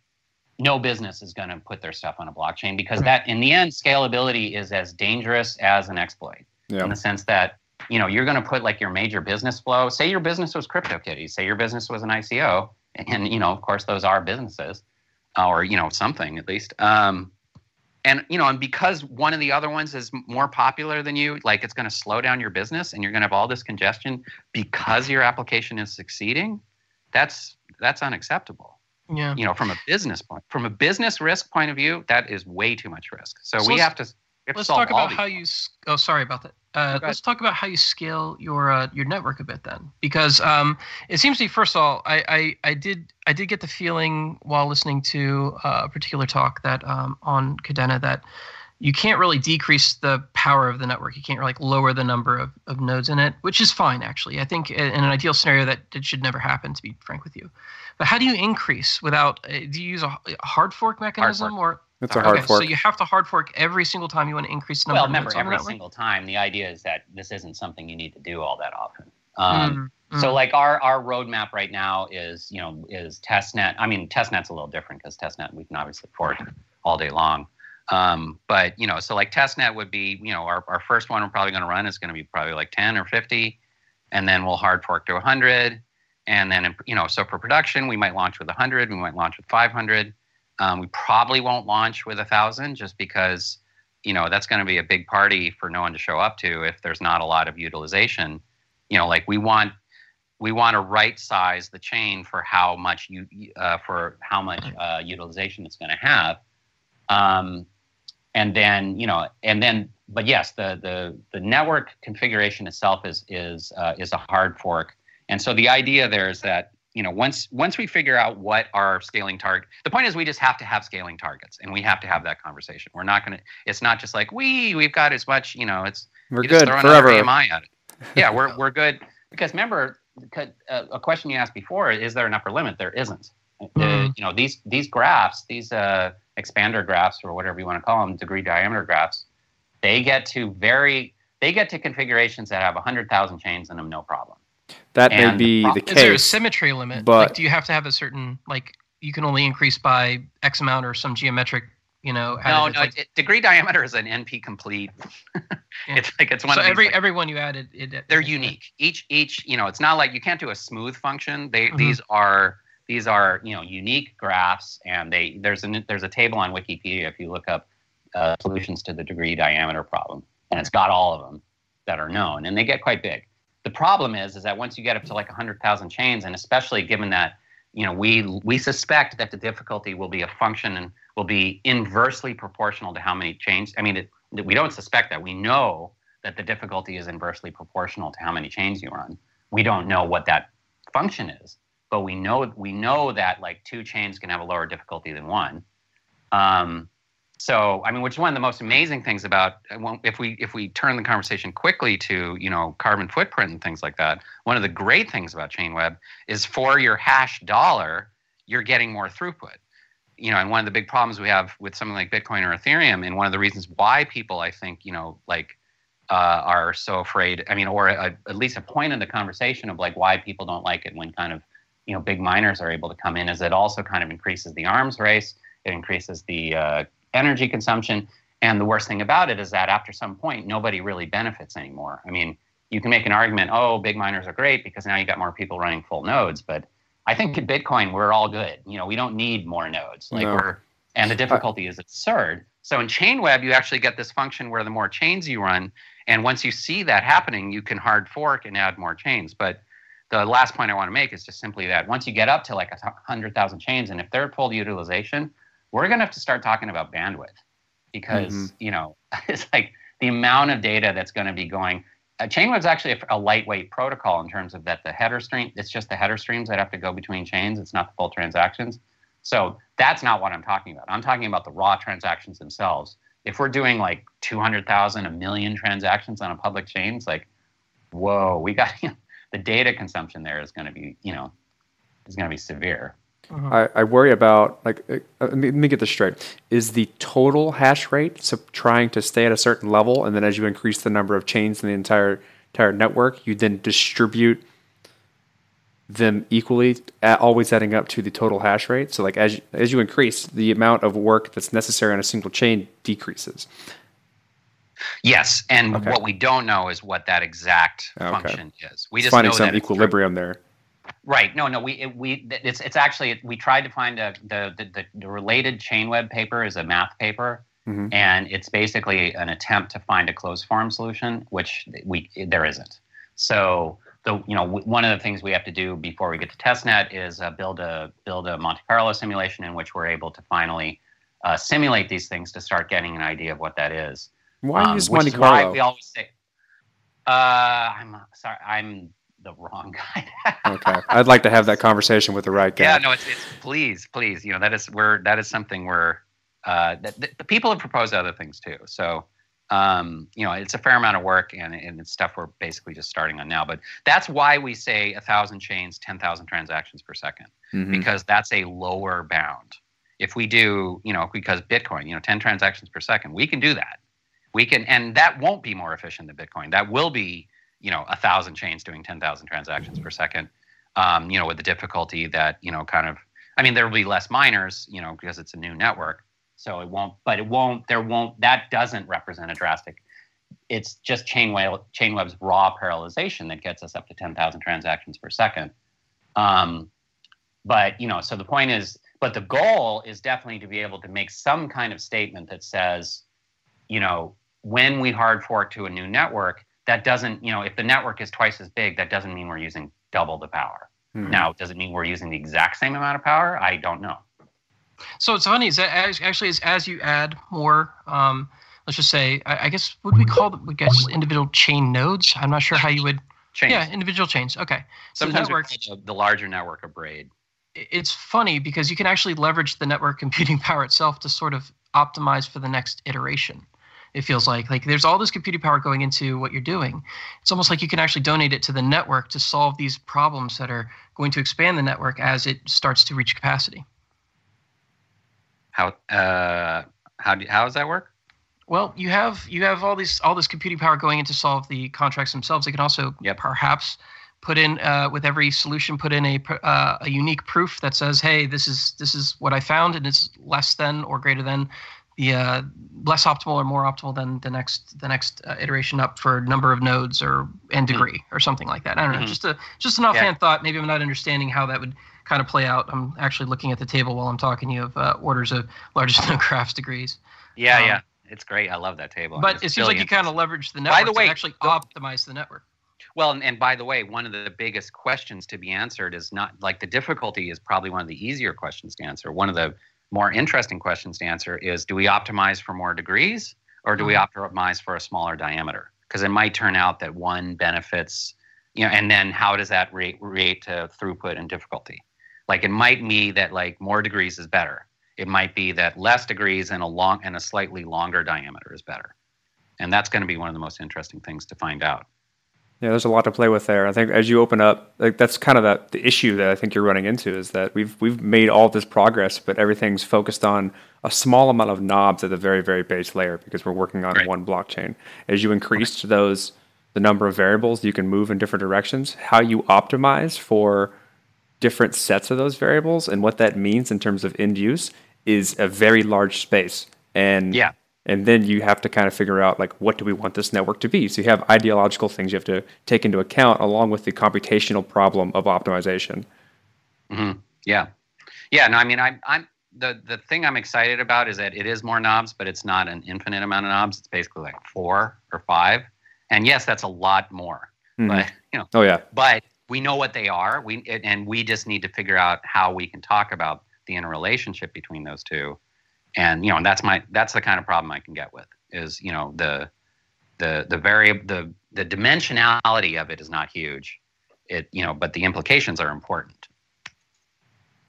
no business is going to put their stuff on a blockchain because that in the end scalability is as dangerous as an exploit in the sense that you know you're going to put like your major business flow. Say your business was CryptoKitties say your business was an ICO and you know of course those are businesses uh, or you know something at least. Um, and you know and because one of the other ones is more popular than you like it's going to slow down your business and you're going to have all this congestion because your application is succeeding that's that's unacceptable
Yeah.
you know from a business point from a business risk point of view that is way too much risk so,
So
we have to we have
Let's
solve
talk about how you. Oh, sorry about that. Uh, let's talk about how you scale your uh, your network a bit then, because um, it seems to me. First of all, I, I I did I did get the feeling while listening to uh, a particular talk that um, on Kadena that you can't really decrease the power of the network. You can't like lower the number of, of nodes in it, which is fine actually. I think in an ideal scenario that it should never happen. To be frank with you, but how do you increase without? Uh, do you use a, a hard fork mechanism or?
It's a hard
okay,
fork.
so you have to hard fork every single time you want to increase the number
well
of
remember
nodes
every single time the idea is that this isn't something you need to do all that often um,
Mm,
so
mm.
like our our roadmap right now is you know is testnet i mean testnet's a little different because testnet we can obviously fork all day long um, but you know so like testnet would be you know our, our first one we're probably going to run is going to be probably like 10 or 50 and then we'll hard fork to 100 and then you know so for production we might launch with 100 we might launch with 500 um, we probably won't launch with a thousand just because you know that's going to be a big party for no one to show up to if there's not a lot of utilization. You know like we want we want to right size the chain for how much you uh, for how much uh, utilization it's going to have. Um, and then you know and then but yes the the the network configuration itself is is uh, is a hard fork. And so the idea there is that you know once once we figure out what our scaling target the point is we just have to have scaling targets and we have to have that conversation. We're not going to it's not just like we we've got as much you know it's
we're good forever.
AMI at it. yeah we're, we're good. Because remember uh, a question you asked before is there an upper limit? There isn't uh, you know these these graphs these uh, expander graphs or whatever you want to call them degree diameter graphs they get to very they get to configurations that have 100000 chains in them no problem
that and may be the, the case.
Is there a symmetry limit? But like, do you have to have a certain like you can only increase by X amount or some geometric, you know?
No, no. Like, it, degree diameter is an NP complete. it's like it's one.
So
of
every
like,
every one you added, it,
they're unique. Each each you know, it's not like you can't do a smooth function. They mm-hmm. these are these are you know unique graphs, and they there's a there's a table on Wikipedia if you look up uh, solutions to the degree diameter problem, and it's got all of them that are known, and they get quite big. The problem is, is that once you get up to like 100,000 chains, and especially given that, you know, we we suspect that the difficulty will be a function and will be inversely proportional to how many chains. I mean, it, we don't suspect that. We know that the difficulty is inversely proportional to how many chains you run. We don't know what that function is, but we know we know that like two chains can have a lower difficulty than one. Um, so i mean which is one of the most amazing things about if we if we turn the conversation quickly to you know carbon footprint and things like that one of the great things about chainweb is for your hash dollar you're getting more throughput you know and one of the big problems we have with something like bitcoin or ethereum and one of the reasons why people i think you know like uh, are so afraid i mean or a, at least a point in the conversation of like why people don't like it when kind of you know big miners are able to come in is it also kind of increases the arms race it increases the uh, energy consumption. And the worst thing about it is that after some point, nobody really benefits anymore. I mean, you can make an argument, oh, big miners are great because now you got more people running full nodes. But I think in Bitcoin, we're all good. You know, we don't need more nodes. Like no. we're and the difficulty is absurd. So in Chainweb, you actually get this function where the more chains you run, and once you see that happening, you can hard fork and add more chains. But the last point I want to make is just simply that once you get up to like a hundred thousand chains, and if they're at full utilization, we're going to have to start talking about bandwidth. Because mm-hmm. you know it's like the amount of data that's going to be going uh, chainweb's actually a, a, lightweight protocol in terms of that the header stream it's just the header streams that have to go between chains it's not the full transactions. So that's not what i'm talking about. I'm talking about the raw transactions themselves. If we're doing like 200000 a million transactions on a public chain it's like whoa we got the data consumption there is going to be you know is going to be severe.
Uh-huh. I, I, worry about like uh, let me, let me, get this straight. Is the total hash rate so trying to stay at a certain level and then as you increase the number of chains in the entire entire network you then distribute them equally at, always adding up to the total hash rate? So like as as you increase the amount of work that's necessary on a single chain decreases
yes and okay. what we don't know is what that exact okay. function is we
just finding some equilibrium there
Right. No, no. We it, we it's it's actually we tried to find a the the, the related Chainweb paper is a math paper, mm-hmm. and it's basically an attempt to find a closed form solution, which we there isn't. So the you know one of the things we have to do before we get to testnet is uh, build a build a Monte Carlo simulation in which we're able to finally uh, simulate these things to start getting an idea of what that is.
Why um, use Monte Carlo?
we always say. Uh, I'm sorry. I'm the wrong guy.
okay, I'd like to have that conversation with the right guy.
Yeah, no, it's, it's please, please. You know, that is where that is something where uh, that, the people have proposed other things too. So, um, you know, it's a fair amount of work and, and it's stuff we're basically just starting on now. But that's why we say a thousand chains, ten thousand transactions per 2nd mm-hmm. because that's a lower bound. If we do, you know, because Bitcoin, you know, ten transactions per second, we can do that. We can, and that won't be more efficient than Bitcoin. That will be you know a thousand chains doing 10,000 transactions per second. Um, you know, with the difficulty that you know, kind of, I mean, there will be less miners, you know, because it's a new network. So it won't, but it won't. There won't. That doesn't represent a drastic. It's just Chainweb, chain web's raw parallelization that gets us up to 10,000 transactions per second. Um, but you know, so the point is, but the goal is definitely to be able to make some kind of statement that says, you know, when we hard fork to a new network, that doesn't, you know, if the network is twice as big, that doesn't mean we're using double the power. Mm-hmm. Now, does it mean we're using the exact same amount of power? I don't know.
So it's funny is that as, actually as, as you add more, um, let's just say, I, I, guess would we call them, we guess individual chain nodes? I'm not sure how you would.
Chains.
Yeah, individual chains. Okay.
So Sometimes the, network, the, the larger network of braid.
It's funny because you can actually leverage the network computing power itself to sort of optimize for the next iteration it feels like. Like there's all this computing power going into what you're doing. It's almost like you can actually donate it to the network to solve these problems that are going to expand the network as it starts to reach capacity.
How uh how do how does that work?
Well you have you have all these all this computing power going in to solve the contracts themselves. They can also yep. perhaps put in uh, with every solution put in a uh, a unique proof that says hey this is this is what i found and it's less than or greater than the uh, less optimal or more optimal than the next the next uh, iteration up for number of nodes or and hmm. degree mm-hmm. or something like that. I don't know. Mm-hmm. Just a just an offhand yeah. thought. Maybe I'm not understanding how that would kind of play out. I'm actually looking at the table while I'm talking to you of uh, orders of largest known graphs degrees.
Yeah, um, yeah, it's great. I love that table.
But it seems like you kind of leverage the network by the way, to actually the, optimize the network.
Well, and, and by the way, one of the biggest questions to be answered is not like the difficulty is probably one of the easier questions to answer. One of the more interesting questions to answer is do we optimize for more degrees or do we mm-hmm. optimize for a smaller diameter? Because it might turn out that one benefits, you know, and then how does that rate, rate to throughput and difficulty? Like it might be that like more degrees is better. It might be that less degrees and a long and a slightly longer diameter is better. And that's going to be one of the most interesting things to find out.
Yeah, there's a lot to play with there. I think as you open up, like that's kind of the, the issue that I think you're running into is that we've we've made all this progress, but everything's focused on a small amount of knobs at the very very base layer because we're working on right. one blockchain. As you increase right. those the number of variables you can move in different directions, how you optimize for different sets of those variables and what that means in terms of end use is a very large space. And
yeah
and then you have to kind of figure out like what do we want this network to be? So you have ideological things you have to take into account along with the computational problem of optimization.
Mm-hmm. yeah. Yeah no i mean I, i'm the, the thing i'm excited about is that it is more knobs but it's not an infinite amount of knobs. It's basically like four or five. And yes that's a lot more mm-hmm. but you know
oh yeah.
but we know what they are. We and we just need to figure out how we can talk about the interrelationship between those two and you know that's my that's the kind of problem I can get with is you know the the the very the the dimensionality of it is not huge it you know but the implications are important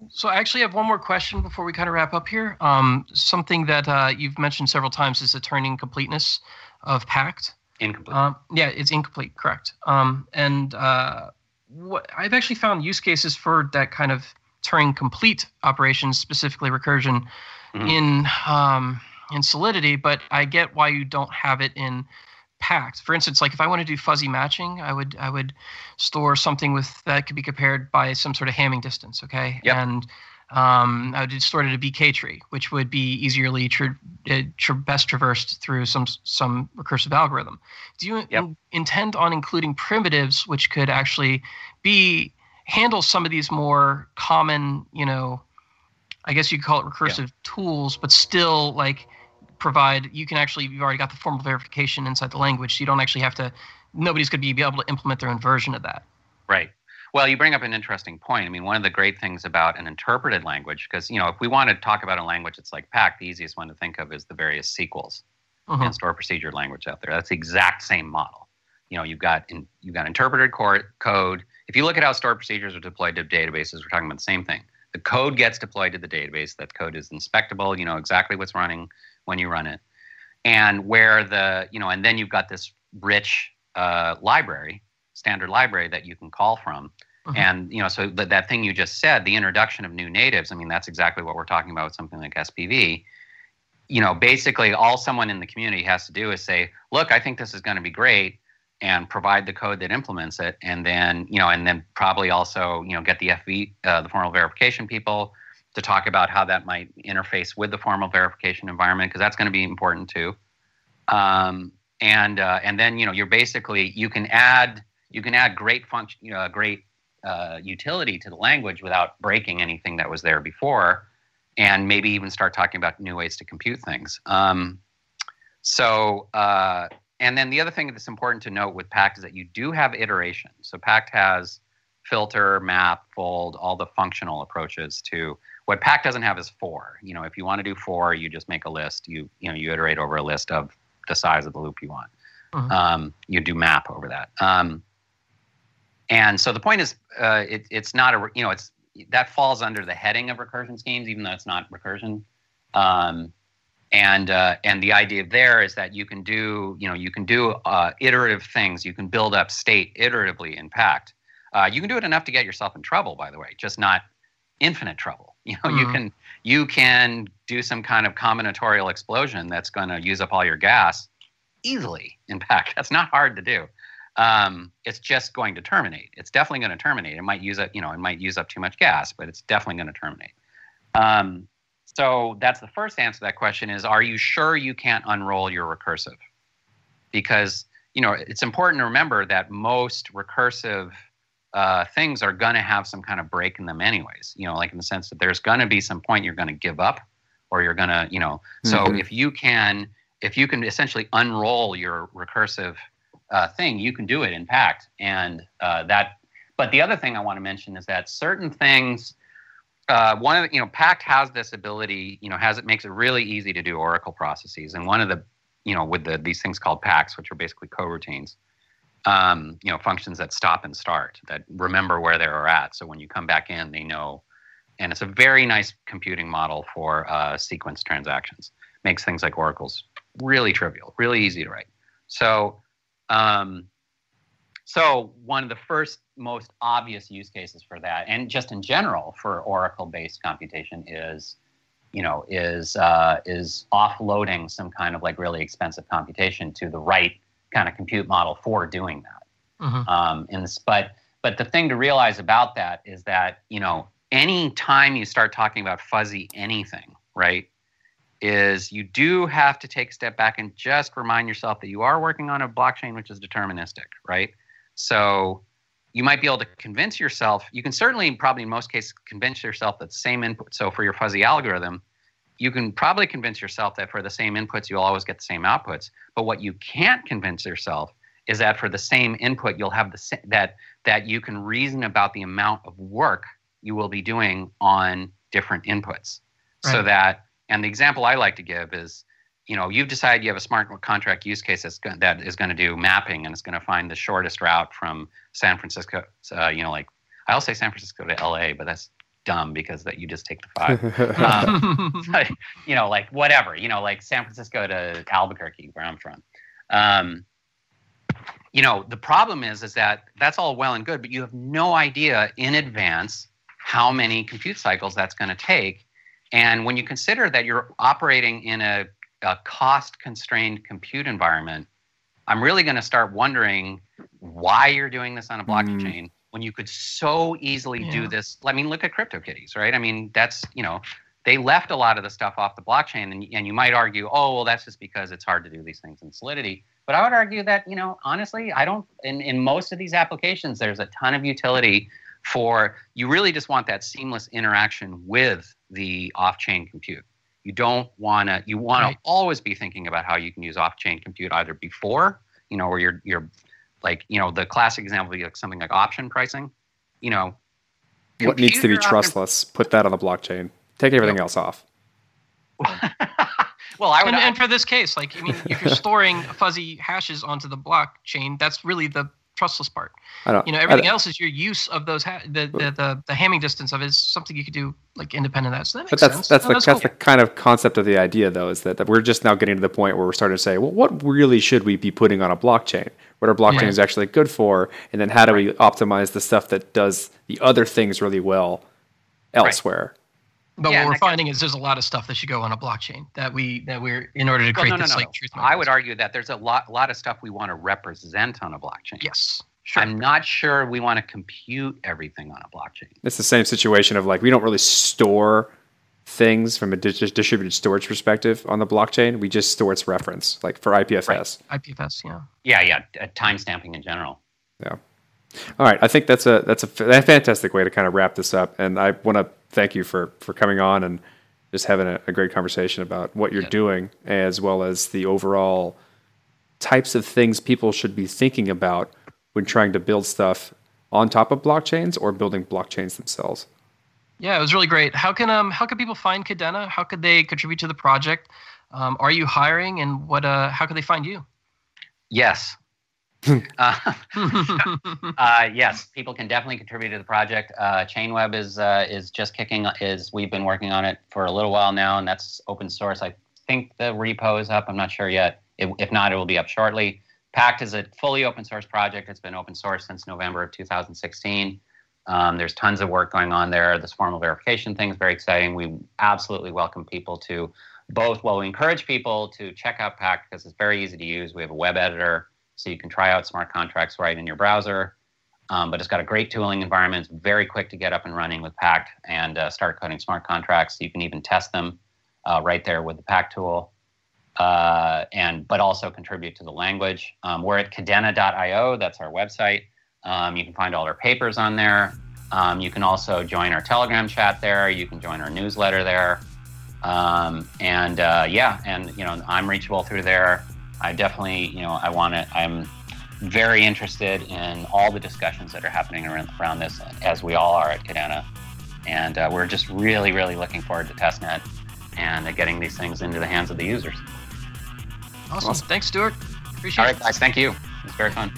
so I actually have one more question before we kind of wrap up here. Um, something that uh, you've mentioned several times is the Turing completeness of Pact.
Incomplete. Um,
yeah, it's incomplete. Correct. Um, and uh, what I've actually found use cases for that kind of Turing complete operations, specifically recursion, mm-hmm. in um, in Solidity, but I get why you don't have it in Pact. For instance, like if I want to do fuzzy matching, I would I would store something with that could be compared by some sort of Hamming distance, okay?
Yep.
And um, I would store it in a BK tree, which would be easily tra- uh, tra- best traversed through some some recursive algorithm. Do you yep. in- intend on including primitives, which could actually be handle some of these more common, you know, I guess you could call it recursive yeah. tools, but still like provide you can actually you've already got the formal verification inside the language, so you don't actually have to nobody's going to be able to implement their own version of that.
Right. Well, you bring up an interesting point. I mean, one of the great things about an interpreted language, because you know, if we want to talk about a language that's like Pact, the easiest one to think of is the various SQLs uh-huh. and store procedure language out there. That's the exact same model. You know, you've got in, you've got interpreted code. If you look at how store procedures are deployed to databases, we're talking about the same thing the code gets deployed to the database. That code is inspectable. You know exactly what's running when you run it. And where the, you know, and then you've got this rich uh, library, standard library that you can call from. Uh-huh. And, you know, so that, that thing you just said, the introduction of new natives, I mean, that's exactly what we're talking about with something like SPV. You know, basically all someone in the community has to do is say, look, I think this is going to be great and provide the code that implements it and then you know and then probably also you know get the fv uh, the formal verification people to talk about how that might interface with the formal verification environment because that's going to be important too um, and uh, and then you know you're basically you can add you can add great function you know, great uh, utility to the language without breaking anything that was there before, and maybe even start talking about new ways to compute things. Um, so, uh, and then the other thing that's important to note with Pact is that you do have iteration. So Pact has filter, map, fold, all the functional approaches to what Pact doesn't have is for. You know, if you want to do for, you just make a list. You you know you iterate over a list of the size of the loop you want.
Mhm.
Um, you do map over that. Um, and so the point is, uh, it, it's not a you know it's that falls under the heading of recursion schemes, even though it's not recursion. Um, and uh, and the idea there is that you can do you know you can do uh, iterative things. You can build up state iteratively in Pact. Uh, you can do it enough to get yourself in trouble, by the way, just not infinite trouble. You know, you
Mhm.
can you can do some kind of combinatorial explosion that's going to use up all your gas easily. In Pact, that's not hard to do. Um, it's just going to terminate. It's definitely going to terminate. It might use up, you know, it might use up too much gas, but it's definitely going to terminate. Um, so that's the first answer to that question is are you sure you can't unroll your recursive? Because, you know, it's important to remember that most recursive uh, things are going to have some kind of break in them anyways, you know, like in the sense that there's going to be some point you're going to give up or you're going to, you know, so
Mhm.
if you can, if you can essentially unroll your recursive uh, thing, you can do it in Pact. And uh, that, but the other thing I want to mention is that certain things, uh, one of the, you know, Pact has this ability, you know, has it makes it really easy to do Oracle processes. And one of the, you know, with the these things called pacts, which are basically coroutines, um, you know, functions that stop and start, that remember where they are at. So when you come back in, they know. And it's a very nice computing model for uh, sequence transactions. Makes things like oracles really trivial, really easy to write. So, um, so one of the first most obvious use cases for that, and just in general for Oracle-based computation, is you know is uh, is offloading some kind of like really expensive computation to the right kind of compute model for doing that.
Mhm.
Um, and this, but but the thing to realize about that is that you know any time you start talking about fuzzy anything, right, is you do have to take a step back and just remind yourself that you are working on a blockchain which is deterministic, right? So you might be able to convince yourself. You can certainly, probably in most cases, convince yourself that the same input. So for your fuzzy algorithm, you can probably convince yourself that for the same inputs, you'll always get the same outputs. But what you can't convince yourself is that for the same input, you'll have the sa- that that you can reason about the amount of work you will be doing on different inputs. So that, and the example I like to give is, you know, you've decided you have a smart contract use case that's go- that is going to do mapping and it's going to find the shortest route from San Francisco. Uh, you know, like I'll say San Francisco to LA, but that's dumb because that you just take the five. Um, you know, like whatever, you know, like San Francisco to Albuquerque, where I'm from. Um, you know, the problem is, is that that's all well and good, but you have no idea in advance how many compute cycles that's going to take. And when you consider that you're operating in a, a cost-constrained compute environment, I'm really going to start wondering why you're doing this on a blockchain mm. when you could so easily do this. I mean, look at CryptoKitties, right? I mean, that's you know, they left a lot of the stuff off the blockchain, and, and you might argue, oh, well, that's just because it's hard to do these things in Solidity. But I would argue that you know, honestly, I don't. In in most of these applications, there's a ton of utility for you. Really, just want that seamless interaction with the off-chain compute. You don't want to. You want
Right.
to always be thinking about how you can use off-chain compute either before, you know, or you're you're like you know the classic example would be like something like option pricing. You know,
what needs to be
compute your option-
trustless? Put that on the blockchain. Take everything else off.
well, I would.
and, and for this case, like I mean, if you're storing fuzzy hashes onto the blockchain, that's really the trustless part.
I don't.
You know, everything else is your use of those. Ha- the, the the the Hamming distance of it is something you could do like independent of that. So that makes
But that's
sense.
that's
No,
the that's,
cool.
the kind of concept of the idea, though, is that, that we're just now getting to the point where we're starting to say, well, what really should we be putting on a blockchain? What are blockchains
Yeah.
actually good for? And then how do we optimize the stuff that does the other things really well elsewhere?
But
Yeah,
what we're finding is there's a lot of stuff that should go on a blockchain that we that we're in order to
Well,
create
no, no,
this
no,
like
no.
truth.
I would argue that there's a lot, a lot of stuff we want to represent on a blockchain.
Yes. Sure.
I'm not sure we want to compute everything on a blockchain.
It's the same situation of like we don't really store things from a dis- distributed storage perspective on the blockchain. We just store its reference, like for IPFS.
IPFS. Yeah.
Yeah, yeah, uh, timestamping in general.
Yeah. All right, I think that's a that's a, a fantastic way to kind of wrap this up, and I want to thank you for for coming on and just having a, a great conversation about what you're doing, as well as the overall types of things people should be thinking about when trying to build stuff on top of blockchains or building blockchains themselves.
Yeah, it was really great. How can um how can people find Kadena? How could they contribute to the project? Um, are you hiring, and what uh how could they find you?
Yes. Uh, uh, yes, people can definitely contribute to the project. Uh, Chainweb is uh, is just kicking. Is we've been working on it for a little while now, and that's open source. I think the repo is up. I'm not sure yet. It, if not, it will be up shortly. Pact is a fully open source project. It's been open source since November of 2016. Um, there's tons of work going on there. This formal verification thing is very exciting. We absolutely welcome people to both. Well, we encourage people to check out Pact because it's very easy to use. We have a web editor, so you can try out smart contracts right in your browser. Um, but it's got a great tooling environment. It's very quick to get up and running with Pact and uh, start coding smart contracts. You can even test them uh, right there with the Pact tool uh, and but also contribute to the language. Um, we're at kadena.io. That's our website. Um, you can find all our papers on there. Um, you can also join our Telegram chat there. You can join our newsletter there. Um, and uh, yeah, and you know I'm reachable through there. I definitely, you know, I want to. I'm very interested in all the discussions that are happening around, around this, as we all are at Kadena. And uh, we're just really, really looking forward to testnet and getting these things into the hands of the users.
Awesome. awesome. Thanks, Stuart. Appreciate
it.
All
right, guys. Thank you. It's very fun.